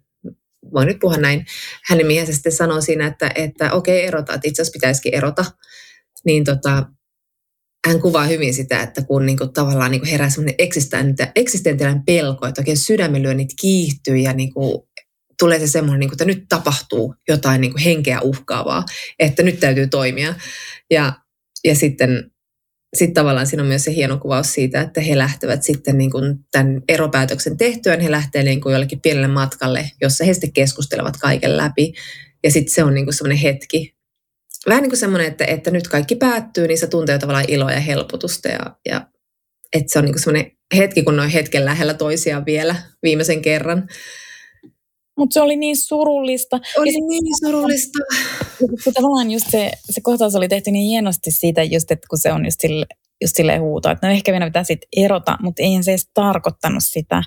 A: voin nyt puhua näin, hänen miehensä sitten sanoo siinä, että, että okei erota, että itse asiassa pitäisikin erota, niin tota, hän kuvaa hyvin sitä, että kun niin kuin, tavallaan niin kuin herää semmoinen eksistentiaalinen pelko, että oikein sydämenlyönnit kiihtyy ja niin kuin, tulee se semmoinen, niin että nyt tapahtuu jotain niin kuin henkeä uhkaavaa, että nyt täytyy toimia. Ja, ja sitten sit tavallaan siinä on myös se hieno kuvaus siitä, että he lähtevät sitten niin kuin tämän eropäätöksen tehtyä, he lähtevät niin kuin jollekin pienelle matkalle, jossa he sitten keskustelevat kaiken läpi. Ja sitten se on niin kuin semmoinen hetki, vähän niin kuin semmoinen, että, että nyt kaikki päättyy, niin se tuntee tavallaan iloa ja helpotusta. Ja, ja että se on niin kuin semmoinen hetki, kun ne on hetken lähellä toisiaan vielä viimeisen kerran.
B: Mutta se oli niin surullista.
A: Oli ja niin surullista.
B: Se, tavallaan just se, se kohtaus oli tehty niin hienosti siitä, just, että kun se on just, sille, just silleen huuto, että no ehkä meidän pitää sitten erota, mutta ei se edes tarkoittanut sitä.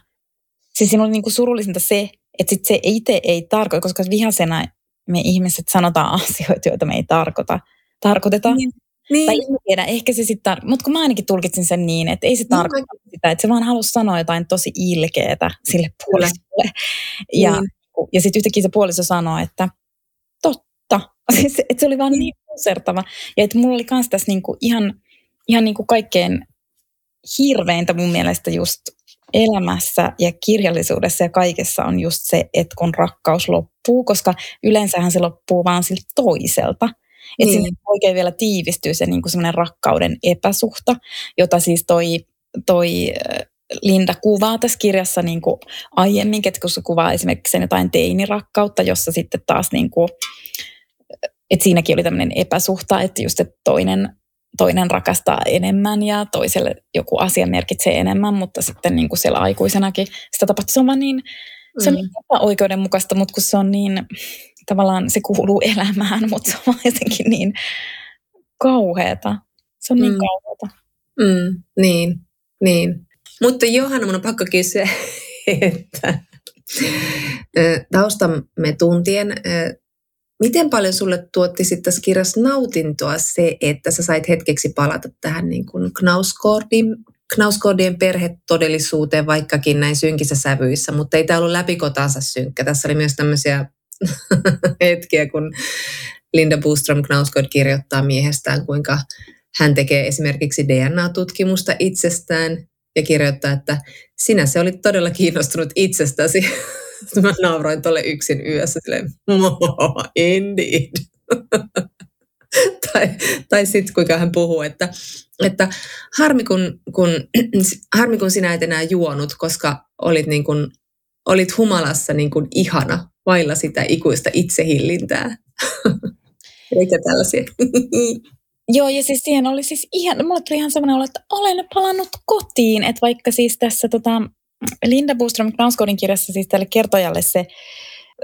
B: Siis siinä oli niinku surullisinta se, että sit se itse ei tarkoita, koska vihasena me ihmiset sanotaan [laughs] asioita, joita me ei tarkoita. Tarkoiteta. Niin. Niin. Tai en tiedä, ehkä se sitten, tar- mutta kun mä ainakin tulkitsin sen niin, että ei se niin, tarkoita niin. sitä, että se vaan halusi sanoa jotain tosi ilkeätä sille puolisolle. Ja niin ja sitten yhtäkkiä se puoliso sanoo, että totta. [laughs] Siis, että se oli vaan niin konsertava. Ja että mulla oli myös tässä niinku ihan, ihan niinku kaikkein hirveintä mun mielestä just elämässä ja kirjallisuudessa ja kaikessa on just se, että kun rakkaus loppuu, koska yleensähän se loppuu vaan siltä toiselta. Että niin. oikein vielä tiivistyy se niin semmoinen rakkauden epäsuhta, jota siis toi, toi Linda kuvaa tässä kirjassa niin kuin aiemmin, kun se kuvaa esimerkiksi sen jotain teinirakkautta, jossa sitten taas niin kuin, että siinäkin oli tämmöinen epäsuhta, että just että toinen, toinen rakastaa enemmän ja toiselle joku asia merkitsee enemmän, mutta sitten niin kuin siellä aikuisenakin sitä tapahtuu. Se on vaan niin, se on mm. niin epäoikeudenmukaista, mutta kun se on niin, tavallaan se kuuluu elämään, [laughs] mutta se on jotenkin niin kauheata. Se on niin mm. kauheata.
A: Mm, niin, niin. Mutta Johanna, mun on pakko kysyä, [laughs] että taustamme tuntien, miten paljon sulle tuotti sitten tässä kirjassa nautintoa se, että sä sait hetkeksi palata tähän niin kuin Knausgårdin, Knausgårdien perhetodellisuuteen, vaikkakin näin synkissä sävyissä, mutta ei tämä ollut läpikotansa synkkä. Tässä oli myös tämmöisiä [laughs] hetkiä, kun Linda Boström Knausgård kirjoittaa miehestään, kuinka hän tekee esimerkiksi DNA-tutkimusta itsestään ja kirjoittaa, että sinä se olit todella kiinnostunut itsestäsi. [laughs] [laughs] Mä nauroin tuolle yksin yössä silleen, indeed. [laughs] tai tai sitten kuinka hän puhuu, että, että harmi, kun, kun, [clears throat] harmi kun sinä et enää juonut, koska olit niin kuin olit humalassa niin kuin ihana, vailla sitä ikuista itsehillintää. [laughs] Eikä tällaisia.
B: Joo, ja siis siihen oli siis ihan, mulle tuli ihan semmoinen olo, että olen palannut kotiin, että vaikka siis tässä tota, Linda Boström Knausgårdin kirjassa siis tälle kertojalle se,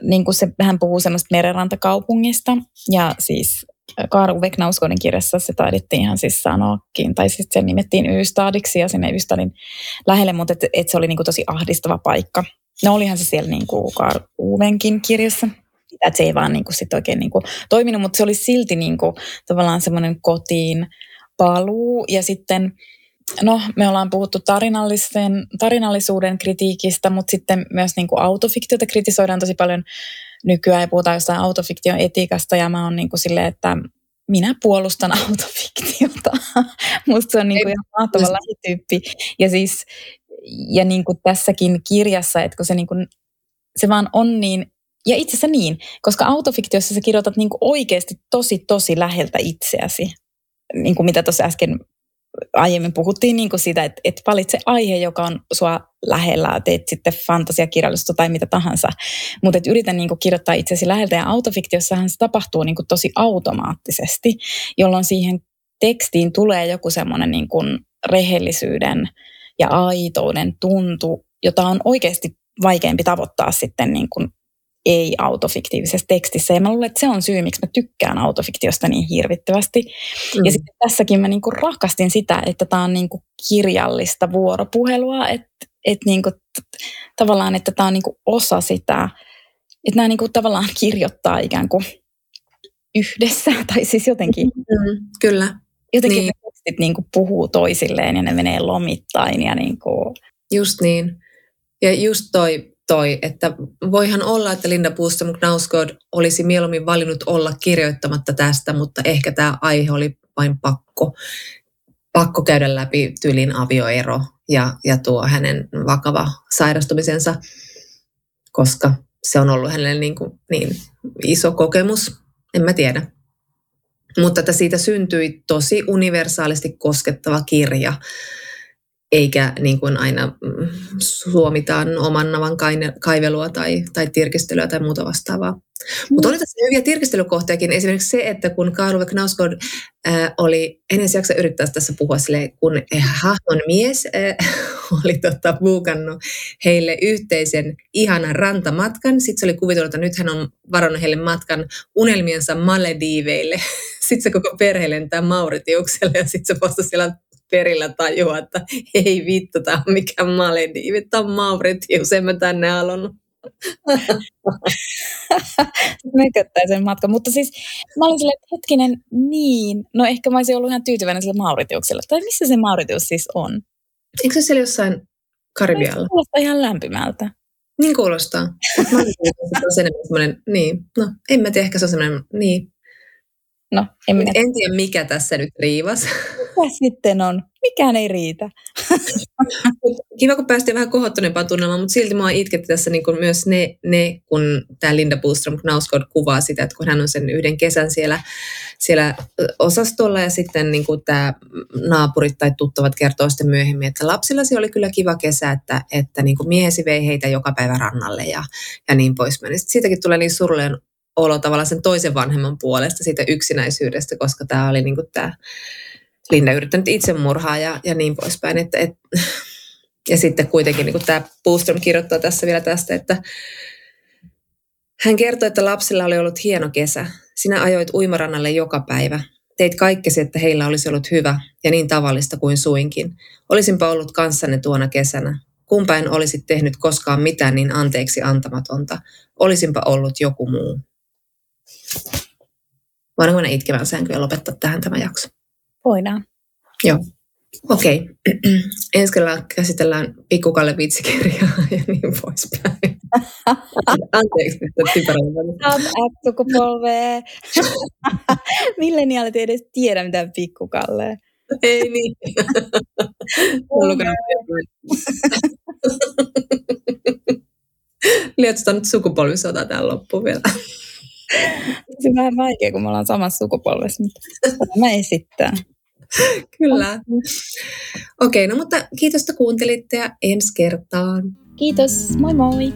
B: niin kuin se, hän puhuu semmoista merenrantakaupungista, ja siis Karl Uwe Knausgårdin kirjassa se taidettiin ihan siis sanoakin, tai sitten se nimettiin Ystadiksi ja sinne Ystadin lähelle, mutta et, et se oli niin kuin tosi ahdistava paikka. No olihan se siellä niin kuin Karl Uvenkin kirjassa, että se ei vaan niin kuin sit oikein niin kuin toiminut, mutta se oli silti niin kuin tavallaan semmoinen kotiin paluu. Ja sitten, no me ollaan puhuttu tarinallisen, tarinallisuuden kritiikistä, mutta sitten myös niin kuin autofiktiota kritisoidaan tosi paljon nykyään ja puhutaan jostain autofiktion etiikasta ja mä oon niin kuin silleen, että minä puolustan [laughs] autofiktiota. Musta se on niin kuin ihan mahtava lähityyppi. Ja siis, ja niin kuin tässäkin kirjassa, että kun se, niin kuin, se vaan on niin ja itse asiassa niin, koska autofiktiossa sä kirjoitat niin kuin oikeasti tosi, tosi läheltä itseäsi. Niin kuin mitä tuossa äsken aiemmin puhuttiin niin kuin siitä, että, että valitse aihe, joka on sua lähellä, teet sitten fantasiakirjallisuutta tai mitä tahansa. Mutta yritä niin kuin kirjoittaa itsesi läheltä ja autofiktiossahan se tapahtuu niin kuin tosi automaattisesti, jolloin siihen tekstiin tulee joku semmoinen niin kuin rehellisyyden ja aitouden tuntu, jota on oikeasti vaikeampi tavoittaa sitten niin kuin ei-autofiktiivisessa tekstissä. Ja mä luulen, että se on syy, miksi mä tykkään autofiktiosta niin hirvittävästi. Mm. Ja sitten tässäkin mä niinku rakastin sitä, että tämä on niinku kirjallista vuoropuhelua, että et niinku, tavallaan, että tämä on niinku osa sitä, että nämä niinku tavallaan kirjoittaa ikään kuin yhdessä, [laughs] tai siis jotenkin.
A: Mm, kyllä.
B: Jotenkin niin. tekstit niinku puhuu toisilleen ja ne menee lomittain. Ja niinku...
A: Just niin. Ja just toi toi, että voihan olla, että Linda Puustam Knausgård olisi mieluummin valinnut olla kirjoittamatta tästä, mutta ehkä tämä aihe oli vain pakko, pakko käydä läpi tylin avioero ja, ja tuo hänen vakava sairastumisensa, koska se on ollut hänelle niin, kuin, niin iso kokemus, en mä tiedä. Mutta että siitä syntyi tosi universaalisti koskettava kirja, eikä niin kuin aina mm, suomitaan oman navan kaivelua tai, tai tirkistelyä tai muuta vastaavaa. Mutta oli tässä hyviä tirkistelykohtiakin. Esimerkiksi se, että kun Karl Knausgård äh, oli, en edes jaksa yrittää tässä puhua sille, kun hahmon mies äh, [laughs] oli tota, buukannut heille yhteisen ihanan rantamatkan. Sitten se oli kuvitellut, että nyt hän on varannut heille matkan unelmiensa Malediiveille. [laughs] Sitten se koko perhe lentää Mauritiukselle ja sitten se vastasi siellä perillä tajua, että ei vittu, tämä on mikään Malediivit, tämä on Mauritius, en mä tänne halunnut.
B: Mököttäisen [laughs] matka. Mutta siis mä olin silleen, että hetkinen, niin. No ehkä mä olisin ollut ihan tyytyväinen sille Mauritiukselle. Tai missä se Mauritius siis on?
A: Eikö se siellä jossain Karibialla? Se
B: kuulostaa ihan lämpimältä.
A: Niin kuulostaa. Mä olin niin. No, en mä tiedä, ehkä se on semmoinen, niin.
B: No, en, minä...
A: en tiedä, mikä tässä nyt riivas.
B: Mikä sitten on? Mikään ei riitä. [laughs]
A: Kiva, kun päästiin vähän kohottuneempaan tunnelmaan, mutta silti mua itketti tässä niin myös ne, ne, kun tämä Linda Boström Knausgård kuvaa sitä, että kun hän on sen yhden kesän siellä, siellä osastolla ja sitten niin tämä naapurit tai tuttavat kertoo sitten myöhemmin, että lapsillasi oli kyllä kiva kesä, että, että niin miehesi vei heitä joka päivä rannalle ja, ja niin poispäin. Siitäkin tulee niin surullinen olo tavallaan sen toisen vanhemman puolesta, siitä yksinäisyydestä, koska tämä oli niin kuin tämä Linda yrittänyt itsemurhaa ja, ja niin poispäin. Että, et, ja sitten kuitenkin niin tämä Boostrom kirjoittaa tässä vielä tästä, että hän kertoi, että lapsilla oli ollut hieno kesä. Sinä ajoit uimarannalle joka päivä. Teit kaikkesi, että heillä olisi ollut hyvä ja niin tavallista kuin suinkin. Olisinpa ollut kanssanne tuona kesänä. Kumpa en olisit tehnyt koskaan mitään niin anteeksi antamatonta. Olisinpa ollut joku muu. Voidaanko mennä itkemään sänkyä lopettaa tähän tämä jakso?
B: Voidaan.
A: Joo. Okei. Okay. [clears throat] Ensi kerralla käsitellään pikkukalle vitsikirjaa [laughs] ja niin poispäin. [laughs] Anteeksi, että typerän.
B: sukupolvea. [laughs] Milleniaalit ei edes tiedä mitään pikkukalle.
A: Ei niin. Lietsota nyt sukupolvisota tähän loppuun vielä.
B: Se on vähän vaikea, kun me ollaan samassa sukupolvessa, mutta mä esittää.
A: Kyllä. Okei, okay, no mutta kiitos, että kuuntelitte ja ensi kertaan.
B: Kiitos, moi moi!